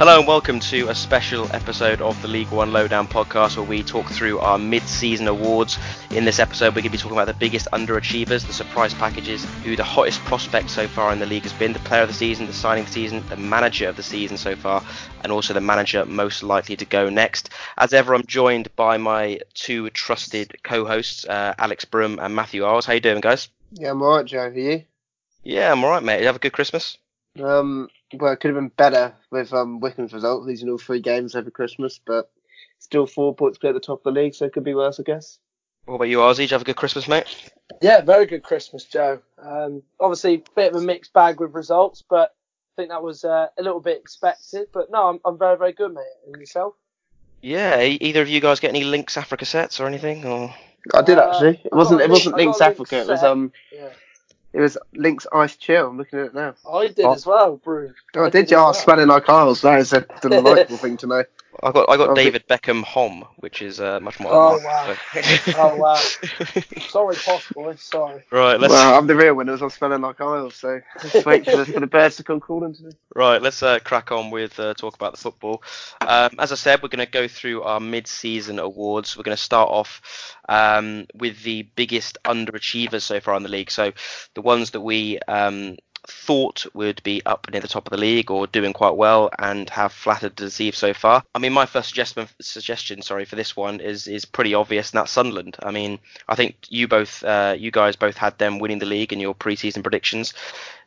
Hello and welcome to a special episode of the League One Lowdown podcast where we talk through our mid-season awards. In this episode, we're going to be talking about the biggest underachievers, the surprise packages, who the hottest prospect so far in the league has been, the player of the season, the signing of the season, the manager of the season so far, and also the manager most likely to go next. As ever, I'm joined by my two trusted co-hosts, uh, Alex Broom and Matthew Isles. How you doing, guys? Yeah, I'm alright, Joe. Are you? Yeah, I'm alright, mate. Did you have a good Christmas? Um, well, it could have been better with um Wycombe's result, losing all three games over Christmas, but still four points clear at the top of the league, so it could be worse, I guess. What about you, Ozzy? Did you have a good Christmas, mate? Yeah, very good Christmas, Joe. Um, obviously, a bit of a mixed bag with results, but I think that was uh, a little bit expected. But no, I'm, I'm very, very good, mate. And yourself? Yeah. e- Either of you guys get any Lynx Africa sets or anything? Or I did Uh, actually. It I wasn't. got It wasn't Lynx- I Lynx got a Lynx Africa. It was um. Yeah. It was Lynx Ice Chill. I'm looking at it now. I did Oh. as well, Brew. Oh, I did you? as Oh, well. smelling like Isles. That is a delightful thing to know. I got I got Okay. David Beckham Homme, which is uh, much more. Oh, wow. so- Oh, wow. Sorry, posh boy. Sorry. right, let's Well, I'm the real winner. I'm smelling like Isles. So just wait for the, for the birds to come calling to me. right let's uh, crack on with uh, talk about the football. Um, as I said, we're going to go through our mid-season awards. We're going to start off um, with the biggest underachievers so far in the league. So the ones that we um, thought would be up near the top of the league or doing quite well and have flattered to deceive so far. I mean, my first suggestion, suggestion, sorry, for this one is is pretty obvious, and that's Sunderland. I mean, I think you both, uh, you guys both had them winning the league in your preseason predictions.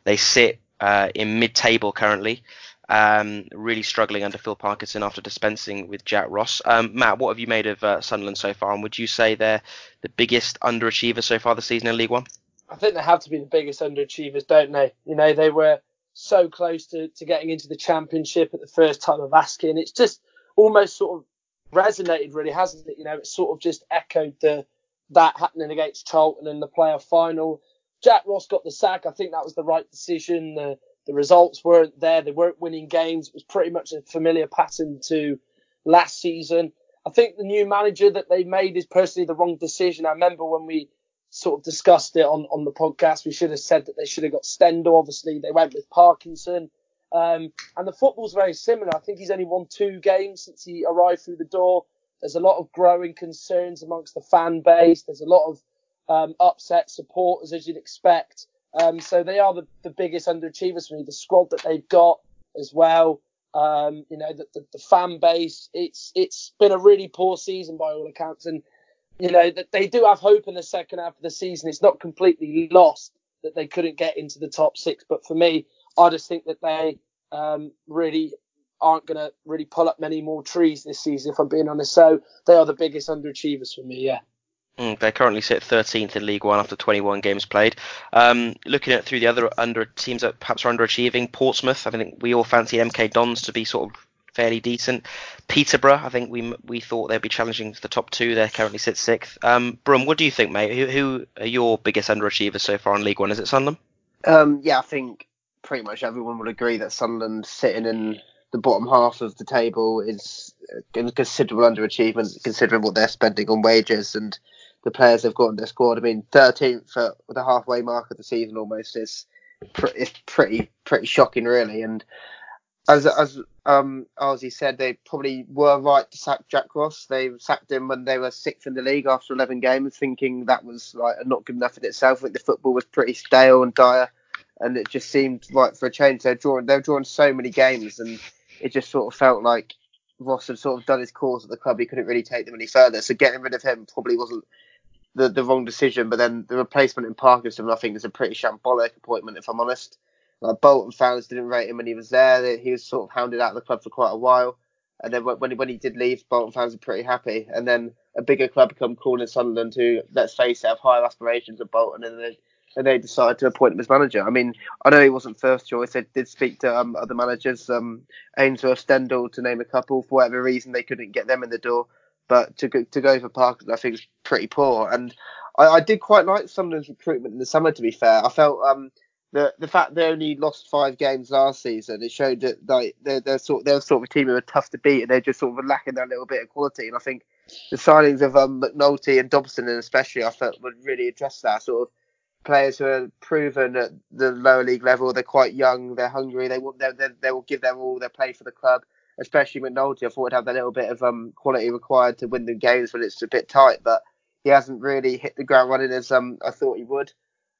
They sit uh, in mid-table currently. Um, really struggling under Phil Parkinson after dispensing with Jack Ross. Um, Matt, what have you made of uh, Sunderland so far, and would you say they're the biggest underachiever so far this season in League One? I think they have to be the biggest underachievers, don't they? You know, they were so close to, to getting into the championship at the first time of asking. It's just almost sort of resonated, really, hasn't it? You know, it's sort of just echoed the that happening against Charlton in the playoff final. Jack Ross got the sack. I think that was the right decision. The the results weren't there. They weren't winning games. It was pretty much a familiar pattern to last season. I think the new manager that they made is personally the wrong decision. I remember when we sort of discussed it on, on the podcast. We should have said that they should have got Stendel. Obviously, they went with Parkinson. Um, and the football's very similar. I think he's only won two games since he arrived through the door. There's a lot of growing concerns amongst the fan base. There's a lot of um, upset supporters, as you'd expect. Um, so they are the, the biggest underachievers for me. The squad that they've got as well. Um, you know, the, the, the fan base. It's it's been a really poor season by all accounts, and you know that they do have hope in the second half of the season. It's not completely lost that they couldn't get into the top six, but for me, I just think that they um, really aren't going to really pull up many more trees this season, if I'm being honest. So they are the biggest underachievers for me. Yeah. Mm, they currently sit 13th in League One after 21 games played. Um, looking at through the other under teams that perhaps are underachieving, Portsmouth. I think we all fancied MK Dons to be sort of fairly decent. Peterborough, I think we we thought they'd be challenging for the top two. They currently sit sixth. Um, Brum, what do you think, mate? Who, who are your biggest underachievers so far in League One? Is it Sunderland? Um, yeah, I think pretty much everyone would agree that Sunderland sitting in the bottom half of the table is a considerable underachievement considering what they're spending on wages and the players they've got in their squad. I mean, 13th at the halfway mark of the season almost is is pretty pretty shocking, really. And as as um Ozzy said, they probably were right to sack Jack Ross. They sacked him when they were sixth in the league after 11 games, thinking that was like not good enough in itself. I think the football was pretty stale and dire, and it just seemed right for a change. They're drawing they're drawing so many games, and it just sort of felt like Ross had sort of done his course at the club. He couldn't really take them any further. So getting rid of him probably wasn't the, the wrong decision. But then the replacement in Parkinson, I think, is a pretty shambolic appointment, if I'm honest. Like Bolton fans didn't rate him when he was there. He was sort of hounded out of the club for quite a while. And then when he, when he did leave, Bolton fans were pretty happy. And then a bigger club come calling Sunderland, who, let's face it, have higher aspirations of Bolton, and they, and they decided to appoint him as manager. I mean, I know he wasn't first choice. They did speak to um, other managers, um, Ainsworth, Stendel, to name a couple. For whatever reason, they couldn't get them in the door. But to go, to go for Parkinson, I think is pretty poor. And I, I did quite like Sunderland's recruitment in the summer. To be fair, I felt um, the the fact they only lost five games last season, it showed that like they're, they're sort they're sort of team who are tough to beat, and they're just sort of lacking that little bit of quality. And I think the signings of um, McNulty and Dobson, and especially, I felt would really address that sort of players who are proven at the lower league level. They're quite young, they're hungry, they will they, they, they will give their all, they play for the club. especially McNulty. I thought would have that little bit of um, quality required to win the games when it's a bit tight, but he hasn't really hit the ground running as um, I thought he would,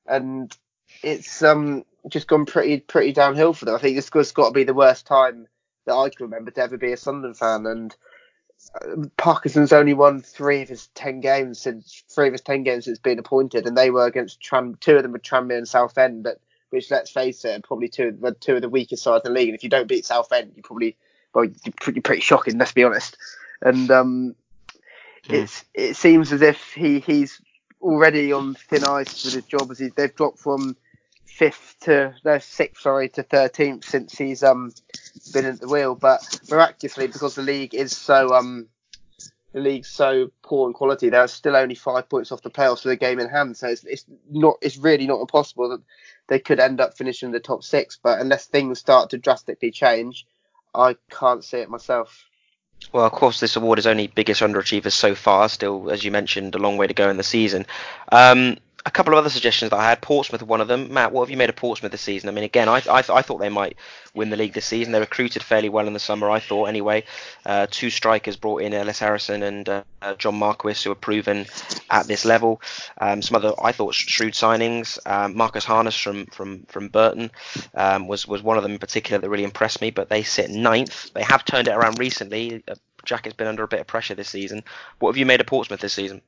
and it's um, just gone pretty pretty downhill for them. I think this has got to be the worst time that I can remember to ever be a Sunderland fan, and uh, Parkinson's only won three of his ten games since three of his ten games since being appointed, and they were against Tram, two of them were Tranmere and Southend, but which let's face it, are probably two of two of the weakest sides in the league. And if you don't beat Southend, you probably well, you're pretty, pretty shocking. Let's be honest. And um, mm. it's it seems as if he he's already on thin ice with his job as he, they've dropped from fifth to no sixth sorry to thirteenth since he's um been at the wheel. But miraculously, because the league is so um the league's so poor in quality, they're still only five points off the playoffs with a game in hand. So it's, it's not it's really not impossible that they could end up finishing the top six. But unless things start to drastically change, I can't see it myself. Well, of course, this award is only biggest underachievers so far. Still, as you mentioned, a long way to go in the season. Um, a couple of other suggestions that I had. Portsmouth, one of them. Matt, what have you made of Portsmouth this season? I mean, again, I, I, I thought they might win the league this season. They recruited fairly well in the summer, I thought, anyway. Uh, two strikers brought in, Ellis Harrison and uh, John Marquis, who are proven at this level. Um, some other, I thought, shrewd signings. Um, Marcus Harness from from from Burton um, was was one of them in particular that really impressed me. But they sit ninth. They have turned it around recently. Uh, Jack has been under a bit of pressure this season. What have you made of Portsmouth this season?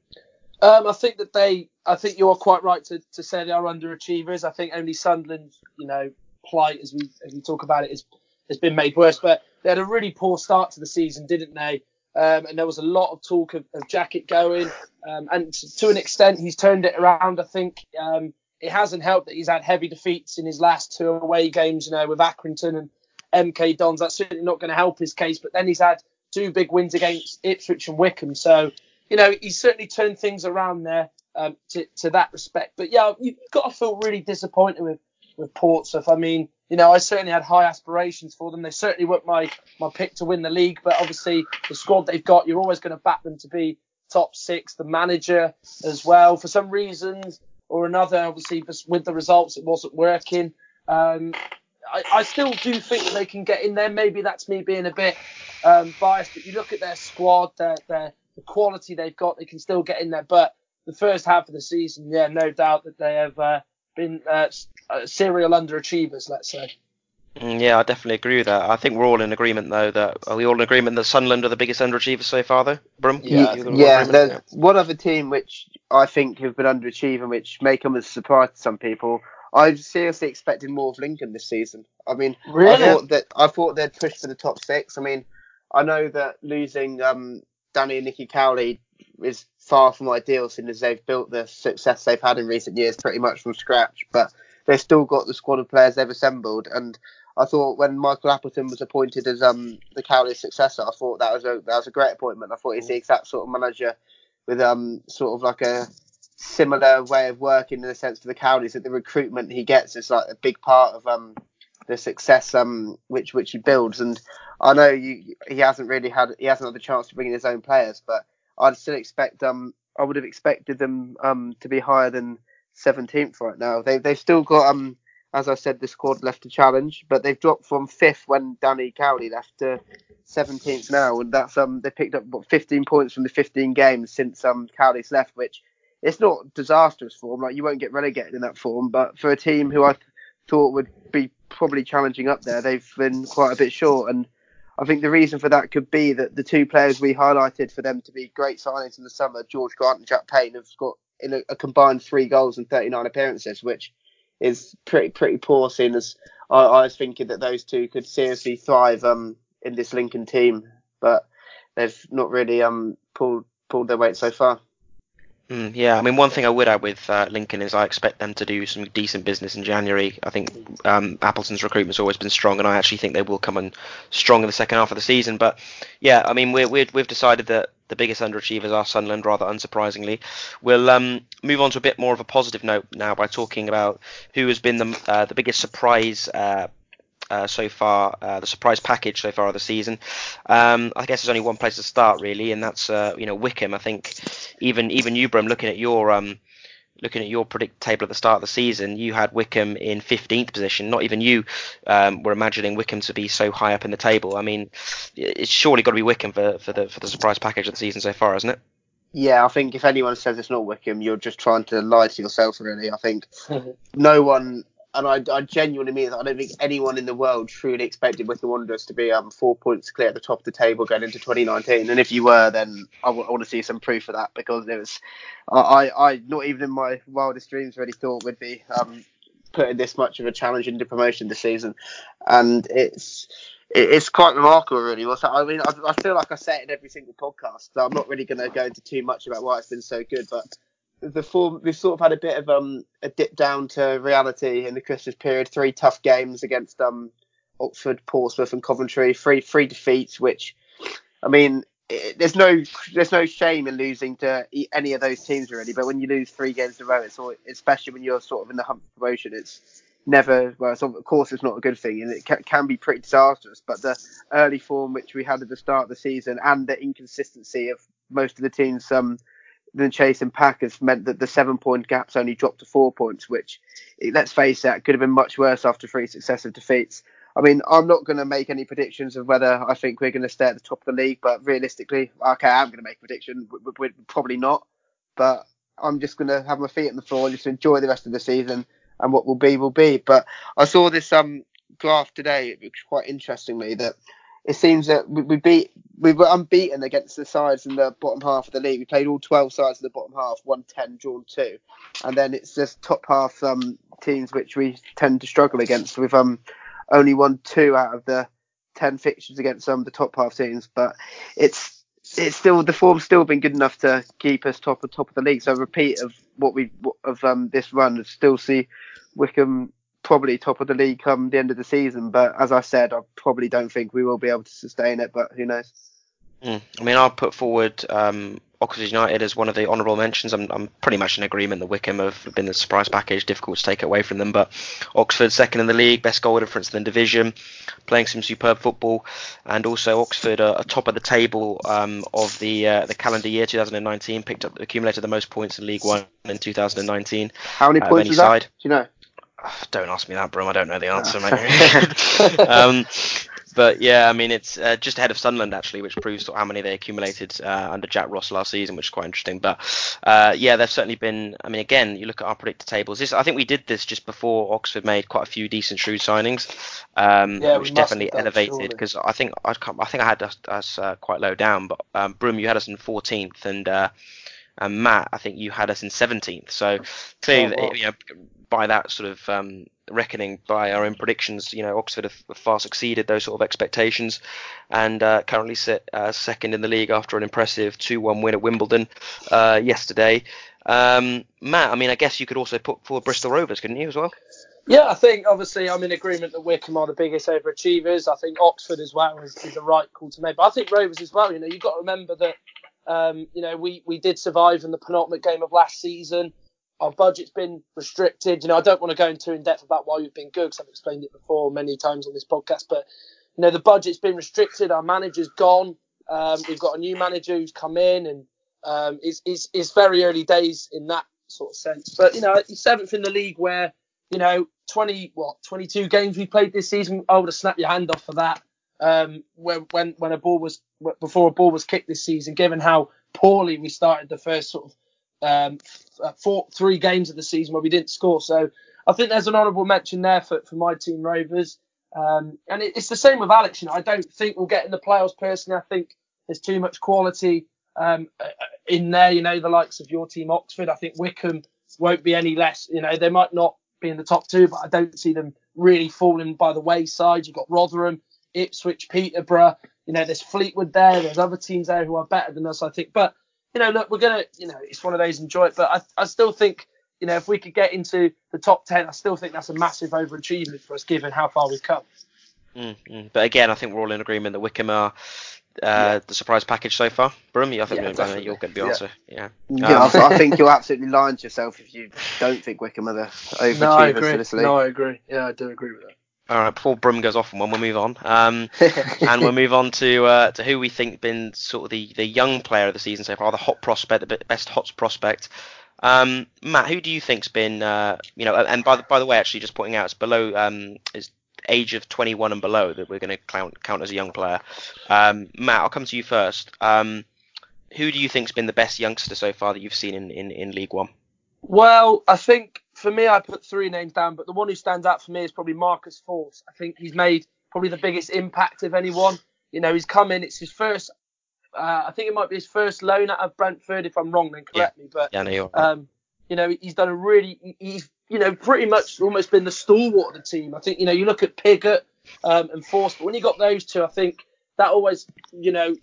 Um, I think that they, I think you are quite right to, to say they are underachievers. I think only Sunderland, you know, plight as we as we talk about it, has been made worse. But they had a really poor start to the season, didn't they? Um, and there was a lot of talk of, of Jackett going, um, and to, to, an extent, he's turned it around. I think um, it hasn't helped that he's had heavy defeats in his last two away games, you know, with Accrington and MK Dons. That's certainly not going to help his case. But then he's had two big wins against Ipswich and Wycombe, So you know, he's certainly turned things around there um, to, to that respect. But yeah, you've got to feel really disappointed with, with Portsmouth. I mean, you know, I certainly had high aspirations for them. They certainly weren't my, my pick to win the league, but obviously the squad they've got, you're always going to back them to be top six. The manager as well, for some reasons or another, obviously with the results, it wasn't working. Um, I, I, still do think they can get in there. Maybe that's me being a bit um, biased, but you look at their squad, their, their the quality they've got, they can still get in there. But the first half of the season, yeah, no doubt that they have uh, been uh, uh serial underachievers, let's say. Mm, yeah, I definitely agree with that. I think we're all in agreement, though, that are we all in agreement that Sunderland are the biggest underachievers so far, though? Brum? Yeah, yeah. There's yeah. one other team which I think have been underachieving, which may come as a surprise to some people. I seriously expected more of Lincoln this season. I mean, really? I thought that I thought they'd push for the top six. I mean, I know that losing um, Danny and Nicky Cowley is far from ideal, since as they've built the success they've had in recent years pretty much from scratch. But they've still got the squad of players they've assembled, and I thought when Michael Appleton was appointed as um, the Cowley's successor, I thought that was a that was a great appointment. I thought he's the exact sort of manager with um sort of like a similar way of working in the sense to the Cowleys that the recruitment he gets is like a big part of um the success um which which he builds and I know you, he hasn't really had he hasn't had the chance to bring in his own players, but I'd still expect um I would have expected them um to be higher than 17th right now. They they've still got um as I said the squad left to challenge, but they've dropped from fifth when Danny Cowley left to 17th now, and that's um they picked up what 15 points from the 15 games since um Cowley's left, which it's not disastrous form. Like you won't get relegated in that form, but for a team who I th- thought would be probably challenging up there, they've been quite a bit short and I think the reason for that could be that the two players we highlighted for them to be great signings in the summer, George Grant and Jack Payne, have got in a, a combined three goals and 39 appearances, which is pretty pretty poor. Seeing as I, I was thinking that those two could seriously thrive um, in this Lincoln team, but they've not really um, pulled pulled their weight so far. Mm, yeah, I mean, one thing I would add with uh, Lincoln is I expect them to do some decent business in January. I think um, Appleton's recruitment's always been strong, and I actually think they will come in strong in the second half of the season. But yeah, I mean, we're, we have decided that the biggest underachievers are Sunderland, rather unsurprisingly. We'll um, move on to a bit more of a positive note now by talking about who has been the, uh, the biggest surprise uh, uh, so far, uh, the surprise package so far of the season. Um, I guess there's only one place to start really, and that's uh, you know Wycombe. I think even even you, Brum, looking at your um, looking at your predict table at the start of the season, you had Wycombe in 15th position. Not even you um, were imagining Wycombe to be so high up in the table. I mean, it's surely got to be Wycombe for, for the for the surprise package of the season so far, isn't it? Yeah, I think if anyone says it's not Wycombe, you're just trying to lie to yourself. Really, I think no one and I, I genuinely mean that I don't think anyone in the world truly expected Wycombe Wanderers to be um, four points clear at the top of the table going into 2019. And if you were, then I, w- I want to see some proof of that because it was, I, I, not even in my wildest dreams really thought we'd be um, putting this much of a challenge into promotion this season, and it's. It's quite remarkable, really. I mean, I, I feel like I say it in every single podcast, so I'm not really going to go into too much about why it's been so good. But the form we've sort of had a bit of um a dip down to reality in the Christmas period. Three tough games against um Oxford, Portsmouth, and Coventry. Three three defeats, which I mean, it, there's no there's no shame in losing to any of those teams really. But when you lose three games in a row, it's all, especially when you're sort of in the hunt for promotion, it's never well. It's, of course, it's not a good thing, and it can, can be pretty disastrous. But the early form which we had at the start of the season and the inconsistency of most of the teams um than chasing Packers meant that the seven point gaps only dropped to four points, which, let's face it, could have been much worse after three successive defeats. I mean, I'm not going to make any predictions of whether I think we're going to stay at the top of the league, but realistically, okay, I'm going to make a prediction. We're, we're probably not, but I'm just going to have my feet on the floor and just enjoy the rest of the season, and what will be will be. But I saw this um graph today, which quite interestingly that it seems that we, we beat we were unbeaten against the sides in the bottom half of the league. We played all 12 sides in the bottom half, won 10, drawn two, and then it's just top half um, teams which we tend to struggle against. We've um, only won two out of the 10 fixtures against some um, the top half teams, but it's it's still the form's still been good enough to keep us top of top of the league. So a repeat of what we of um, this run, still see Wycombe probably top of the league come the end of the season. But as I said, I probably don't think we will be able to sustain it. But who knows? Mm. I mean, I'll put forward um, Oxford United as one of the honourable mentions. I'm, I'm pretty much in agreement that Wycombe have been the surprise package, difficult to take away from them. But Oxford, second in the league, best goal difference in the division, playing some superb football, and also Oxford are, are top of the table um, of the uh, the calendar year 2019, picked up accumulated the most points in League One in 2019. How many points was that? Do you know? Don't ask me that, Brum. I don't know the answer, mate. um, but yeah, I mean, it's uh, just ahead of Sunderland actually, which proves how many they accumulated uh, under Jack Ross last season, which is quite interesting. But uh, yeah, they've certainly been. I mean, again, you look at our predictor tables. This, I think we did this just before Oxford made quite a few decent shrewd signings, um, yeah, which definitely done, elevated. Because I think I, I think I had us, us uh, quite low down, but um, Brum, you had us in 14th, and uh, and Matt, I think you had us in 17th. So clearly, oh, wow. you know, by that sort of um, reckoning, by our own predictions, you know, Oxford have far exceeded those sort of expectations, and uh, currently sit uh, second in the league after an impressive 2-1 win at Wimbledon uh, yesterday. Um, Matt, I mean, I guess you could also put forward Bristol Rovers, couldn't you, as well? Yeah, I think obviously I'm in agreement that Wycombe are the biggest overachievers. I think Oxford as well is, is the right call to make, but I think Rovers as well. You know, you've got to remember that um, you know we we did survive in the penultimate game of last season our budget's been restricted. You know, I don't want to go into in depth about why we've been good because I've explained it before many times on this podcast. But you know, the budget's been restricted. Our manager's gone. Um, we've got a new manager who's come in, and um, it's, it's, it's very early days in that sort of sense. But you know, seventh in the league, where you know, 20 what 22 games we played this season. I would have snapped your hand off for that. Um, when when when a ball was before a ball was kicked this season, given how poorly we started the first sort of um, uh, four, three games of the season where we didn't score. So I think there's an honourable mention there for, for my team Rovers. Um, and it, it's the same with Alex. You know, I don't think we'll get in the playoffs personally. I think there's too much quality um, uh, in there. You know, the likes of your team Oxford. I think Wycombe won't be any less. You know, they might not be in the top two, but I don't see them really falling by the wayside. You've got Rotherham, Ipswich, Peterborough. You know, there's Fleetwood there. There's other teams there who are better than us, I think. But you know, look, we're gonna, you know, it's one of those enjoy it, but I, I still think, you know, if we could get into the top ten, I still think that's a massive overachievement for us given how far we've come. Mm-hmm. But again, I think we're all in agreement that Wycombe are uh, yeah. the surprise package so far. Brum, I think yeah, you'll get the answer. Yeah. Yeah, um, I think you're absolutely lying to yourself if you don't think Wycombe are the overachievers no, I agree. for this league. No, I agree. Yeah, I do agree with that. All right, before Brum goes off on one, we'll move on. Um, and we'll move on to uh, to who we think been sort of the, the young player of the season so far, the hot prospect, the best hot prospect. Um, Matt, who do you think's been, uh, you know, and by the, by the way, actually, just pointing out, it's below, um, is age of 21 and below that we're going to count count as a young player. Um, Matt, I'll come to you first. Um, who do you think's been the best youngster so far that you've seen in, in, in League One? Well, I think for me, I put three names down, but the one who stands out for me is probably Marcus Forss. I think he's made probably the biggest impact of anyone. You know, he's come in. It's his first. Uh, I think it might be his first loan out of Brentford. If I'm wrong, then correct yeah. me. But yeah, no, you're right. um, you know, he's done a really. He's you know pretty much almost been the stalwart of the team. I think you know you look at Pigott um, and Forss, but when you got those two, I think that always you know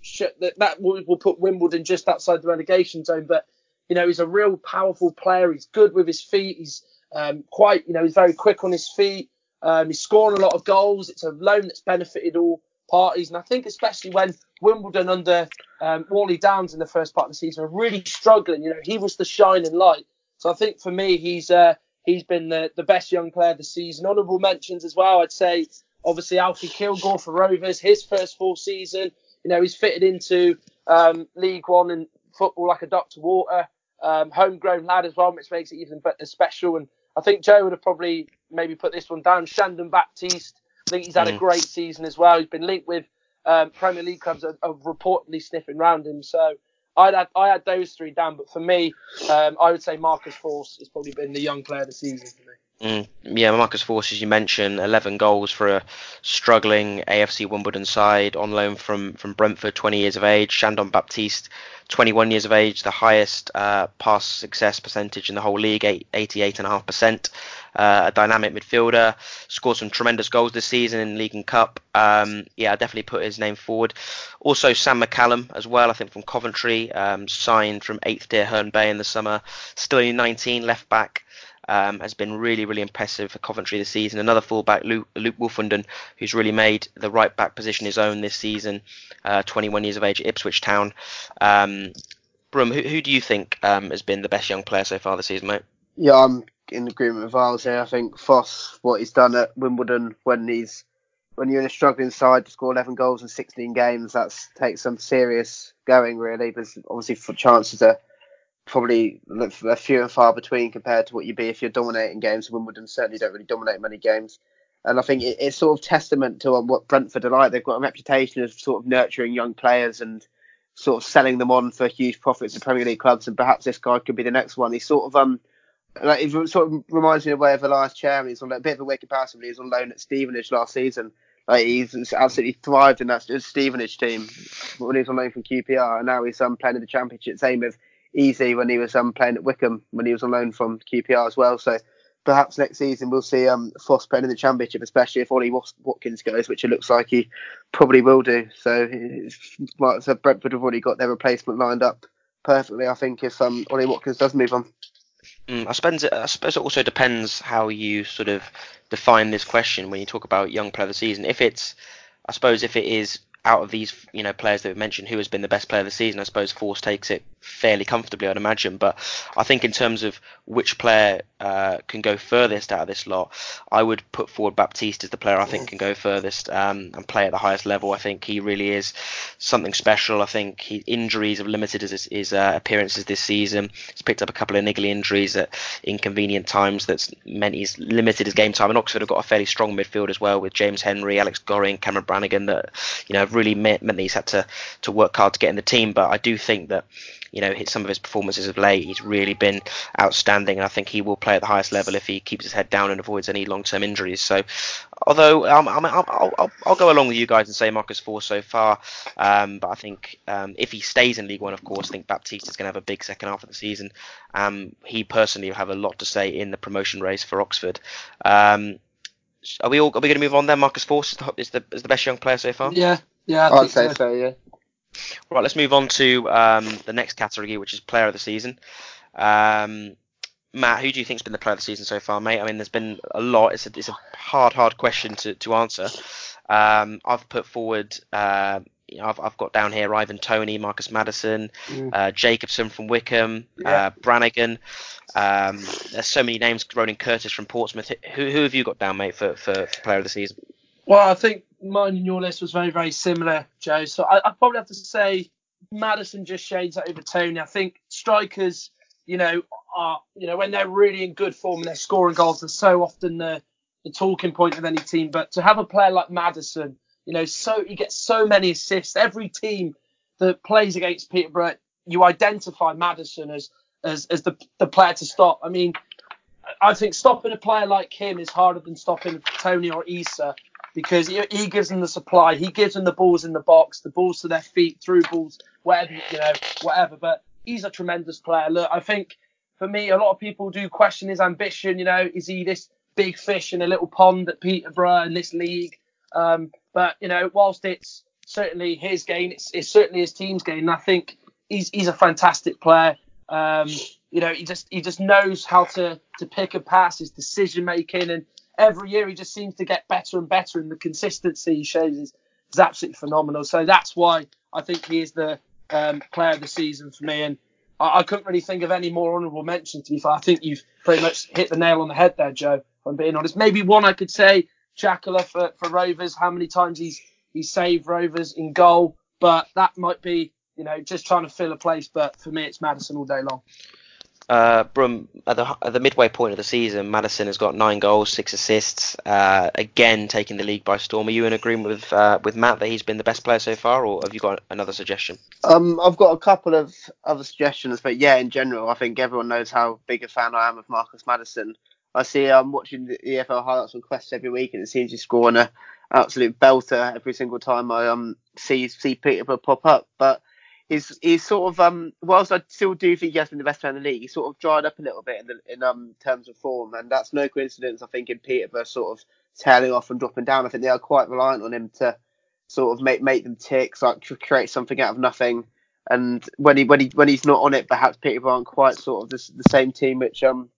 that that will, will put Wimbledon just outside the relegation zone. But you know, he's a real powerful player. He's good with his feet. He's um, quite, you know, he's very quick on his feet. Um, he's scoring a lot of goals. It's a loan that's benefited all parties. And I think especially when Wimbledon under um, Wally Downes in the first part of the season are really struggling, you know, he was the shining light. So I think for me, he's uh, he's been the, the best young player of the season. Honourable mentions as well. I'd say obviously Alfie Kilgour for Rovers, his first full season. You know, he's fitted into um, League One and football like a duck to water. Um, homegrown lad as well, which makes it even better special. And I think Joe would have probably maybe put this one down. Shandon Baptiste, I think he's had mm. a great season as well. He's been linked with um, Premier League clubs are, are, reportedly sniffing around him. So I'd had, I had those three down, but for me, um, I would say Marcus Forss has probably been the young player of the season for me. Mm, yeah, Marcus Forss, as you mentioned, 11 goals for a struggling AFC Wimbledon side on loan from, from Brentford, 20 years of age. Shandon Baptiste, 21 years of age, the highest uh, pass success percentage in the whole league, 88.5%. Uh, a dynamic midfielder, scored some tremendous goals this season in League and Cup. Um, yeah, definitely put his name forward. Also, Sam McCallum as well, I think from Coventry, um, signed from 8th tier Herne Bay in the summer. Still only 19, left back um, has been really, really impressive for Coventry this season. Another fullback, Luke, Luke Woolfenden, who's really made the right back position his own this season. Uh, 21 years of age at Ipswich Town. Um, Brum, who, who, do you think um, has been the best young player so far this season, mate? Yeah, I'm in agreement with Viles here. I think Forss, what he's done at Wimbledon when he's when you're in a struggling side to score 11 goals in 16 games, that takes some serious going, really. Because obviously, for chances are probably a few and far between compared to what you'd be if you're dominating games. Wimbledon certainly don't really dominate many games. And I think it, it's sort of testament to um, what Brentford are like. They've got a reputation of sort of nurturing young players and sort of selling them on for huge profits to Premier League clubs. And perhaps this guy could be the next one. He's sort of um like it sort of reminds me of way of Ilias Chair. He's on a bit of a weird comparison. He was on loan at Stevenage last season. Like he's absolutely thrived in that Stevenage team when he was on loan from QPR, and now he's um, playing in the Championship. Same with Eze when he was um, playing at Wycombe when he was on loan from QPR as well. So perhaps next season we'll see um, Forss playing in the Championship, especially if Ollie Watkins goes, which it looks like he probably will do. So, like Brentford have already got their replacement lined up perfectly. I think if um, Ollie Watkins does move on. Mm, I suppose I suppose it also depends how you sort of define this question when you talk about young player of the season. If it's, I suppose, if it is out of these you know players that we've mentioned, who has been the best player of the season? I suppose Forss takes it fairly comfortably, I'd imagine. But I think in terms of which player uh, can go furthest out of this lot, I would put forward Baptiste as the player I think can go furthest um, and play at the highest level. I think he really is something special. I think he, injuries have limited his, his uh, appearances this season. He's picked up a couple of niggly injuries at inconvenient times that's meant he's limited his game time. And Oxford have got a fairly strong midfield as well with James Henry, Alex Goring, Cameron Brannagan that you know have really meant, meant that he's had to to work hard to get in the team. But I do think that you know, some of his performances of late, he's really been outstanding, and I think he will play at the highest level if he keeps his head down and avoids any long-term injuries. So, although um, i will I'll, I'll go along with you guys and say Marcus Forss so far, um, but I think um, if he stays in League One, of course, I think Baptiste is going to have a big second half of the season. Um, he personally will have a lot to say in the promotion race for Oxford. Um, are we all? Are we going to move on then? Marcus Forss is the, is the, is the best young player so far. Yeah, yeah, I would say so. so. Yeah. Right, let's move on to um, the next category, which is player of the season. Um, Matt, who do you think's been the player of the season so far, mate? I mean, there's been a lot. It's a, it's a hard, hard question to, to answer. Um, I've put forward, uh, you know, I've, I've got down here Ivan Toney, Marcus Maddison, mm. uh, Jacobson from Wycombe, yeah. uh, Brannagan. Um, there's so many names. Ronan Curtis from Portsmouth. Who, who have you got down, mate, for, for, for player of the season? Well, I think mine and your list was very, very similar, Joe. So I, would probably have to say Maddison just shades over Toney. I think strikers, you know, are, you know, when they're really in good form and they're scoring goals, they're so often the, the talking point of any team. But to have a player like Maddison, you know, so he gets so many assists. Every team that plays against Peterborough, you identify Maddison as as, as the, the player to stop. I mean, I think stopping a player like him is harder than stopping Toney or Eisa because he, he gives them the supply. He gives them the balls in the box, the balls to their feet, through balls, whatever, you know, whatever. But he's a tremendous player. Look, I think for me, a lot of people do question his ambition. You know, is he this big fish in a little pond at Peterborough in this league? Um, but you know, whilst it's certainly his game, it's, it's certainly his team's game. And I think he's he's a fantastic player. Um, you know, he just he just knows how to to pick a pass, his decision making, and every year he just seems to get better and better. And the consistency he shows is, is absolutely phenomenal. So that's why I think he is the um, player of the season for me. And I, I, couldn't really think of any more honourable mentions. To be fair, I think you've pretty much hit the nail on the head there, Joe. If I'm being honest, maybe one I could say Jaakkola for, for Rovers. How many times he's he saved Rovers in goal, but that might be you know just trying to fill a place. But for me, it's Maddison all day long. Uh, Brum, at the, at the midway point of the season, Maddison has got nine goals, six assists, uh, again taking the league by storm. Are you in agreement with uh, with Matt that he's been the best player so far, or have you got another suggestion? Um, I've got a couple of other suggestions, but yeah, in general, I think everyone knows how big a fan I am of Marcus Maddison. I see I'm um, watching the EFL highlights on Quest every week, and it seems he's scoring an absolute belter every single time I um see see Peterborough pop up. But he's he's sort of um whilst I still do think he has been the best player in the league, he's sort of dried up a little bit in the, in um terms of form, and that's no coincidence. I think in Peterborough sort of tailing off and dropping down. I think they are quite reliant on him to sort of make make them tick, like create something out of nothing. And when he when he when he's not on it, perhaps Peterborough aren't quite sort of the, the same team which um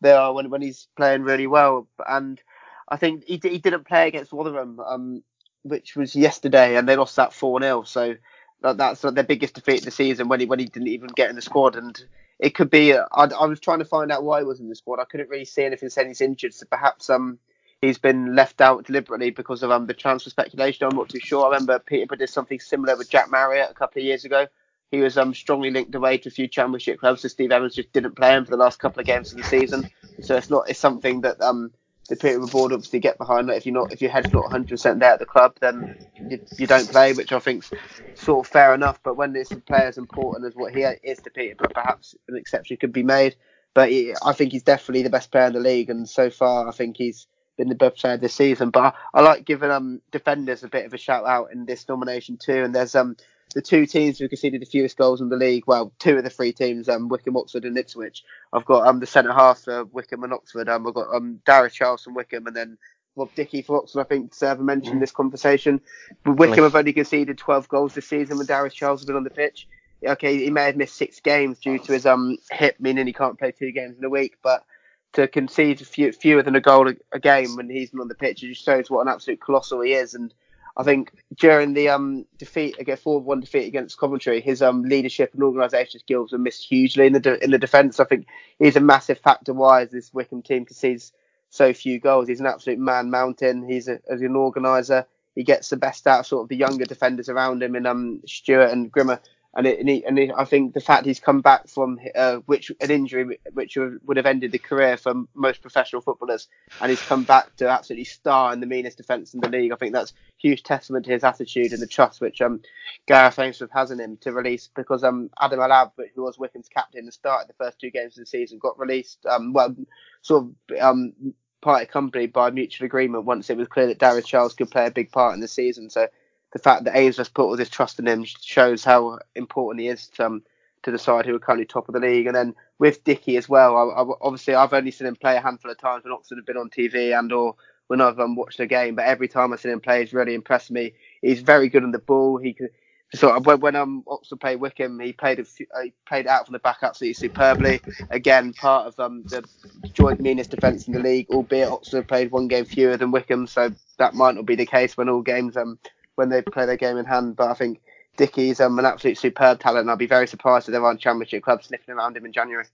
they are when when he's playing really well. And I think he he didn't play against Rotherham, um, which was yesterday, and they lost that four 0 So that's their biggest defeat of the season when he when he didn't even get in the squad. And it could be I, I was trying to find out why he was in the squad. I couldn't really see anything saying he's injured. So perhaps um he's been left out deliberately because of um the transfer speculation. I'm not too sure. I remember Peter did something similar with Jack Marriott a couple of years ago he was um, strongly linked away to a few championship clubs, so Steve Evans just didn't play him for the last couple of games of the season. So it's not it's something that um, the Peterborough board obviously get behind. That if you're not if your head's not 100 percent there at the club, then you, you don't play, which I think's sort of fair enough. But when it's a player as important as what he is to Peterborough, perhaps an exception could be made. But he, I think he's definitely the best player in the league, and so far I think he's been the best player this season. But I, I like giving um defenders a bit of a shout out in this nomination too. And there's um the two teams who conceded the fewest goals in the league, well, two of the three teams, um, Wycombe, Oxford, and Ipswich. I've got um the centre half for Wycombe and Oxford. Um, I've got um Darius Charles from Wycombe, and then Rob Dickie for Oxford. I think Server mentioned mm. this conversation. But Wycombe have only conceded 12 goals this season when Darius Charles has been on the pitch. Okay, he may have missed six games due to his um hip, meaning he can't play two games in a week, but to concede few, fewer than a goal a, a game when he's been on the pitch, it just shows what an absolute colossal he is. And I think during the um, defeat against four one defeat against Coventry, his um, leadership and organisation skills were missed hugely in the de- in the defence. I think he's a massive factor why this Wycombe team concedes so few goals. He's an absolute man mountain. He's a, as an organiser. He gets the best out of sort of the younger defenders around him in um, Stewart and Grimmer and it, and, he, and he, I think the fact he's come back from uh, which an injury which would have ended the career for most professional footballers, and he's come back to absolutely star in the meanest defence in the league. I think that's huge testament to his attitude and the trust which um, Gareth Ainsworth has in him to release because um, Adam El-Abd, who was Wycombe's captain and started the first two games of the season, got released. Um, well, sort of um, part accompanied by mutual agreement once it was clear that Darius Charles could play a big part in the season. So the fact that Ainsworth put all this trust in him shows how important he is to, um, to the side who are currently top of the league. And then with Dickie as well, I, I, obviously I've only seen him play a handful of times when Oxford have been on TV and or when I've um, watched a game. But every time I've seen him play, he's really impressed me. He's very good on the ball. He could, so when, when um, Oxford played Wycombe, he played a few, he played out from the back absolutely superbly. Again, part of um, the joint meanest defence in the league, albeit Oxford played one game fewer than Wycombe, so that might not be the case when all games um when they play their game in hand. But I think Dickie's um, an absolute superb talent. And I'd be very surprised if there aren't championship clubs sniffing around him in January.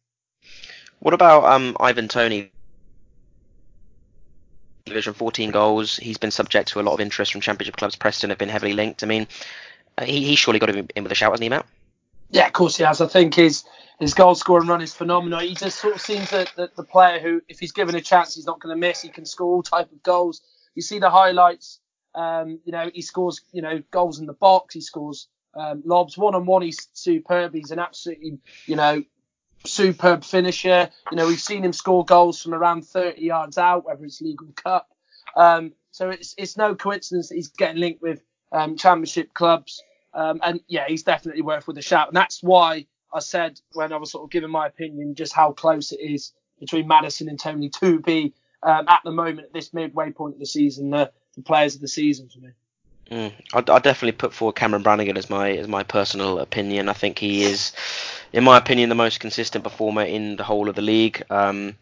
What about um, Ivan Toney? Division 14 goals. He's been subject to a lot of interest from championship clubs. Preston have been heavily linked. I mean, uh, he, he surely got him in with a shout, hasn't he, Matt? Yeah, of course he has. I think his his goal scoring run is phenomenal. He just sort of seems that the, the player who, if he's given a chance, he's not going to miss. He can score all type of goals. You see the highlights. Um, you know, he scores, you know, goals in the box. He scores um, lobs one on one. He's superb. He's an absolutely, you know, superb finisher. You know, we've seen him score goals from around 30 yards out, whether it's League Cup. Um, so it's it's no coincidence that he's getting linked with um, Championship clubs. Um, and yeah, he's definitely worth with a shout. And that's why I said when I was sort of giving my opinion just how close it is between Maddison and Toney to be um, at the moment at this midway point of the season the players of the season for me. Mm, I'd, I'd, definitely put forward Cameron Brannagan as my as my personal opinion. I think he is, in my opinion, the most consistent performer in the whole of the league. Um,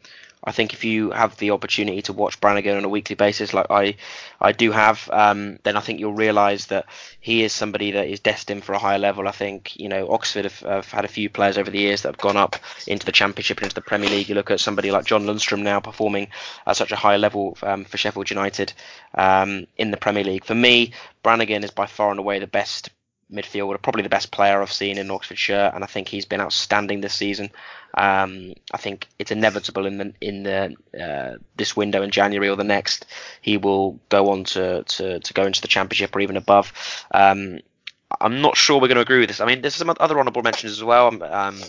I think if you have the opportunity to watch Brannagan on a weekly basis, like I, I do have, um, then I think you'll realise that he is somebody that is destined for a higher level. I think you know Oxford have, have, had a few players over the years that have gone up into the Championship and into the Premier League. You look at somebody like John Lundstram now performing at such a high level um, for Sheffield United um, in the Premier League. For me, Brannagan is by far and away the best midfielder, probably the best player I've seen in Oxfordshire, and I think he's been outstanding this season. Um, I think it's inevitable in the in the uh, this window in January or the next, he will go on to, to, to go into the championship or even above. Um, I'm not sure we're going to agree with this. I mean, there's some other honourable mentions as well. Um,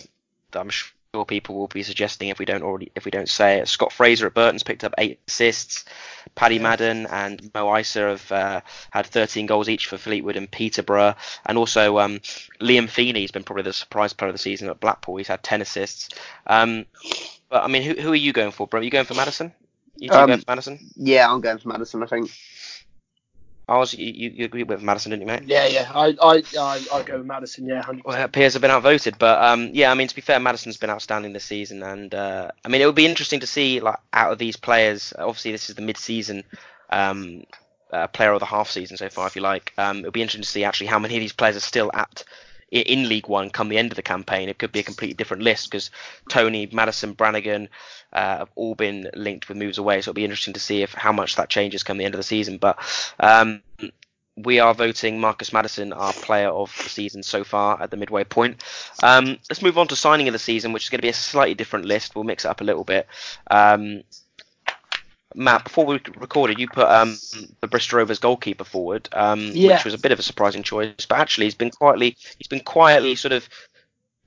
I'm sure people will be suggesting if we don't already if we don't say it. Scott Fraser at Burton's picked up eight assists. Paddy. Madden and Mo Eisa have uh, had 13 goals each for Fleetwood and Peterborough, and also um, Liam Feeney has been probably the surprise player of the season at Blackpool. He's had 10 assists. Um, but I mean, who, who are you going for, bro? Are you going for Maddison? You um, going for Maddison? Yeah, I'm going for Maddison. I think. I was you, you agree with Maddison, didn't you, mate? Yeah, yeah. I I I, I go with Maddison. Yeah, 100%. Well, have been outvoted, but um, yeah. I mean, to be fair, Maddison's been outstanding this season, and uh, I mean, it would be interesting to see like out of these players. Obviously, this is the mid-season um, uh, player of the half season so far, if you like. Um, it'll be interesting to see actually how many of these players are still at in League One come the end of the campaign. It could be a completely different list because Toney, Maddison, Brannagan uh, have all been linked with moves away. So it'll be interesting to see if how much that changes come the end of the season. But um, we are voting Marcus Maddison our player of the season so far at the midway point. Um, let's move on to signing of the season, which is going to be a slightly different list. We'll mix it up a little bit. Um, Matt, before we recorded, you put um, the Bristol Rovers goalkeeper forward, um, yeah. which was a bit of a surprising choice. But actually, he's been quietly, he's been quietly sort of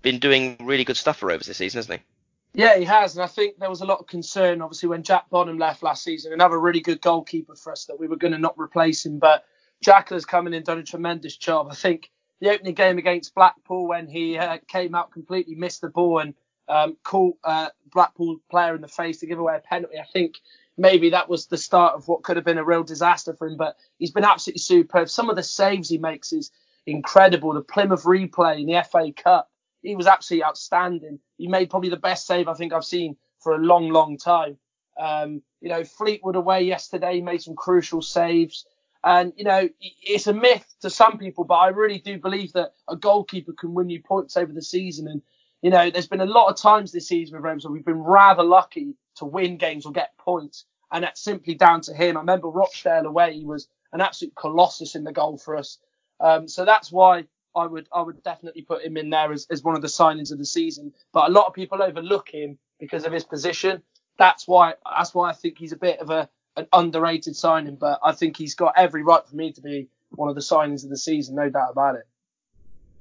been doing really good stuff for Rovers this season, hasn't he? Yeah, he has, and I think there was a lot of concern, obviously, when Jack Bonham left last season. Another really good goalkeeper for us that we were going to not replace him, but Jack has come in and done a tremendous job. I think the opening game against Blackpool, when he uh, came out completely missed the ball and um, caught uh, Blackpool player in the face to give away a penalty. I think maybe that was the start of what could have been a real disaster for him. But he's been absolutely superb. Some of the saves he makes is incredible. The Plymouth replay in the FA Cup, he was absolutely outstanding. He made probably the best save I think I've seen for a long, long time. Um, you know, Fleetwood away yesterday made some crucial saves. And, you know, it's a myth to some people, but I really do believe that a goalkeeper can win you points over the season. And, you know, there's been a lot of times this season with Rams where we've been rather lucky to win games or get points and that's simply down to him. I remember Rochdale away; he was an absolute colossus in the goal for us. Um, so that's why I would I would definitely put him in there as, as one of the signings of the season. But a lot of people overlook him because of his position. That's why that's why I think he's a bit of a an underrated signing. But I think he's got every right for me to be one of the signings of the season, no doubt about it.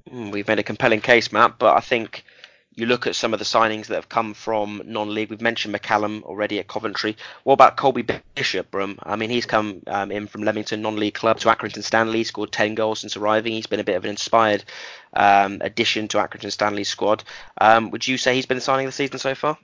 Hmm, we've made a compelling case, Matt, but I think you look at some of the signings that have come from non-league. We've mentioned McCallum already at Coventry. What about Colby Bishop, Brum? I mean, he's come um, in from Leamington non-league club to Accrington Stanley. Scored 10 goals since arriving. He's been a bit of an inspired um, addition to Accrington Stanley's squad. Um, would you say he's been signing of the season so far?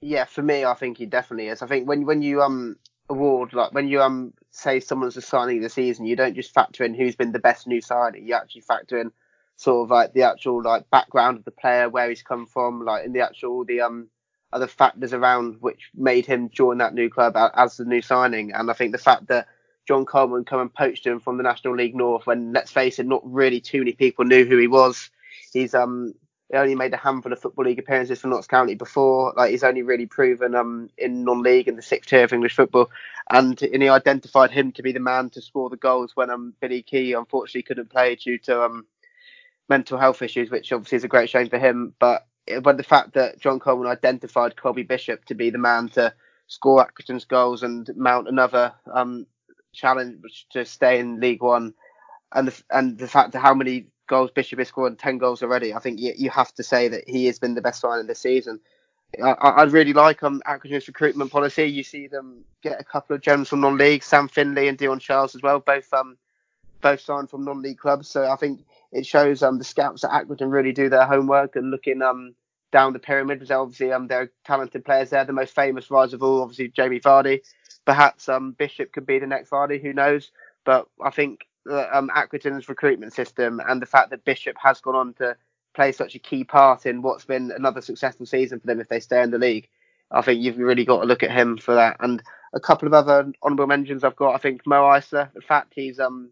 Yeah, for me, I think he definitely is. I think when when you um award like when you um say someone's a signing of the season, you don't just factor in who's been the best new signing. You actually factor in sort of like the actual like background of the player, where he's come from, like in the actual the um other factors around which made him join that new club as the new signing. And I think the fact that John Coleman come and poached him from the National League North, when let's face it, not really too many people knew who he was. He's um he only made a handful of football league appearances for Notts County before. Like he's only really proven um in non-league in the sixth tier of English football, and, and he identified him to be the man to score the goals when um Billy Kee unfortunately couldn't play due to um mental health issues, which obviously is a great shame for him. But but the fact that John Coleman identified Colby Bishop to be the man to score Accrington's goals and mount another um, challenge to stay in League One, and the, and the fact that how many goals Bishop has scored, ten goals already, I think you, you have to say that he has been the best signing this season. I, I really like um Accrington's recruitment policy. You see them get a couple of gems from non-league, Sam Finley and Dion Charles as well, both um both signed from non-league clubs. So I think it shows um the scouts at Accrington really do their homework and looking um down the pyramid. Because obviously um there are talented players there. The most famous rise of all, obviously Jamie Vardy. Perhaps um Bishop could be the next Vardy. Who knows? But I think that um Accrington's recruitment system and the fact that Bishop has gone on to play such a key part in what's been another successful season for them if they stay in the league. I think you've really got to look at him for that. And a couple of other honourable mentions I've got. I think Mo Eisa, the fact he's um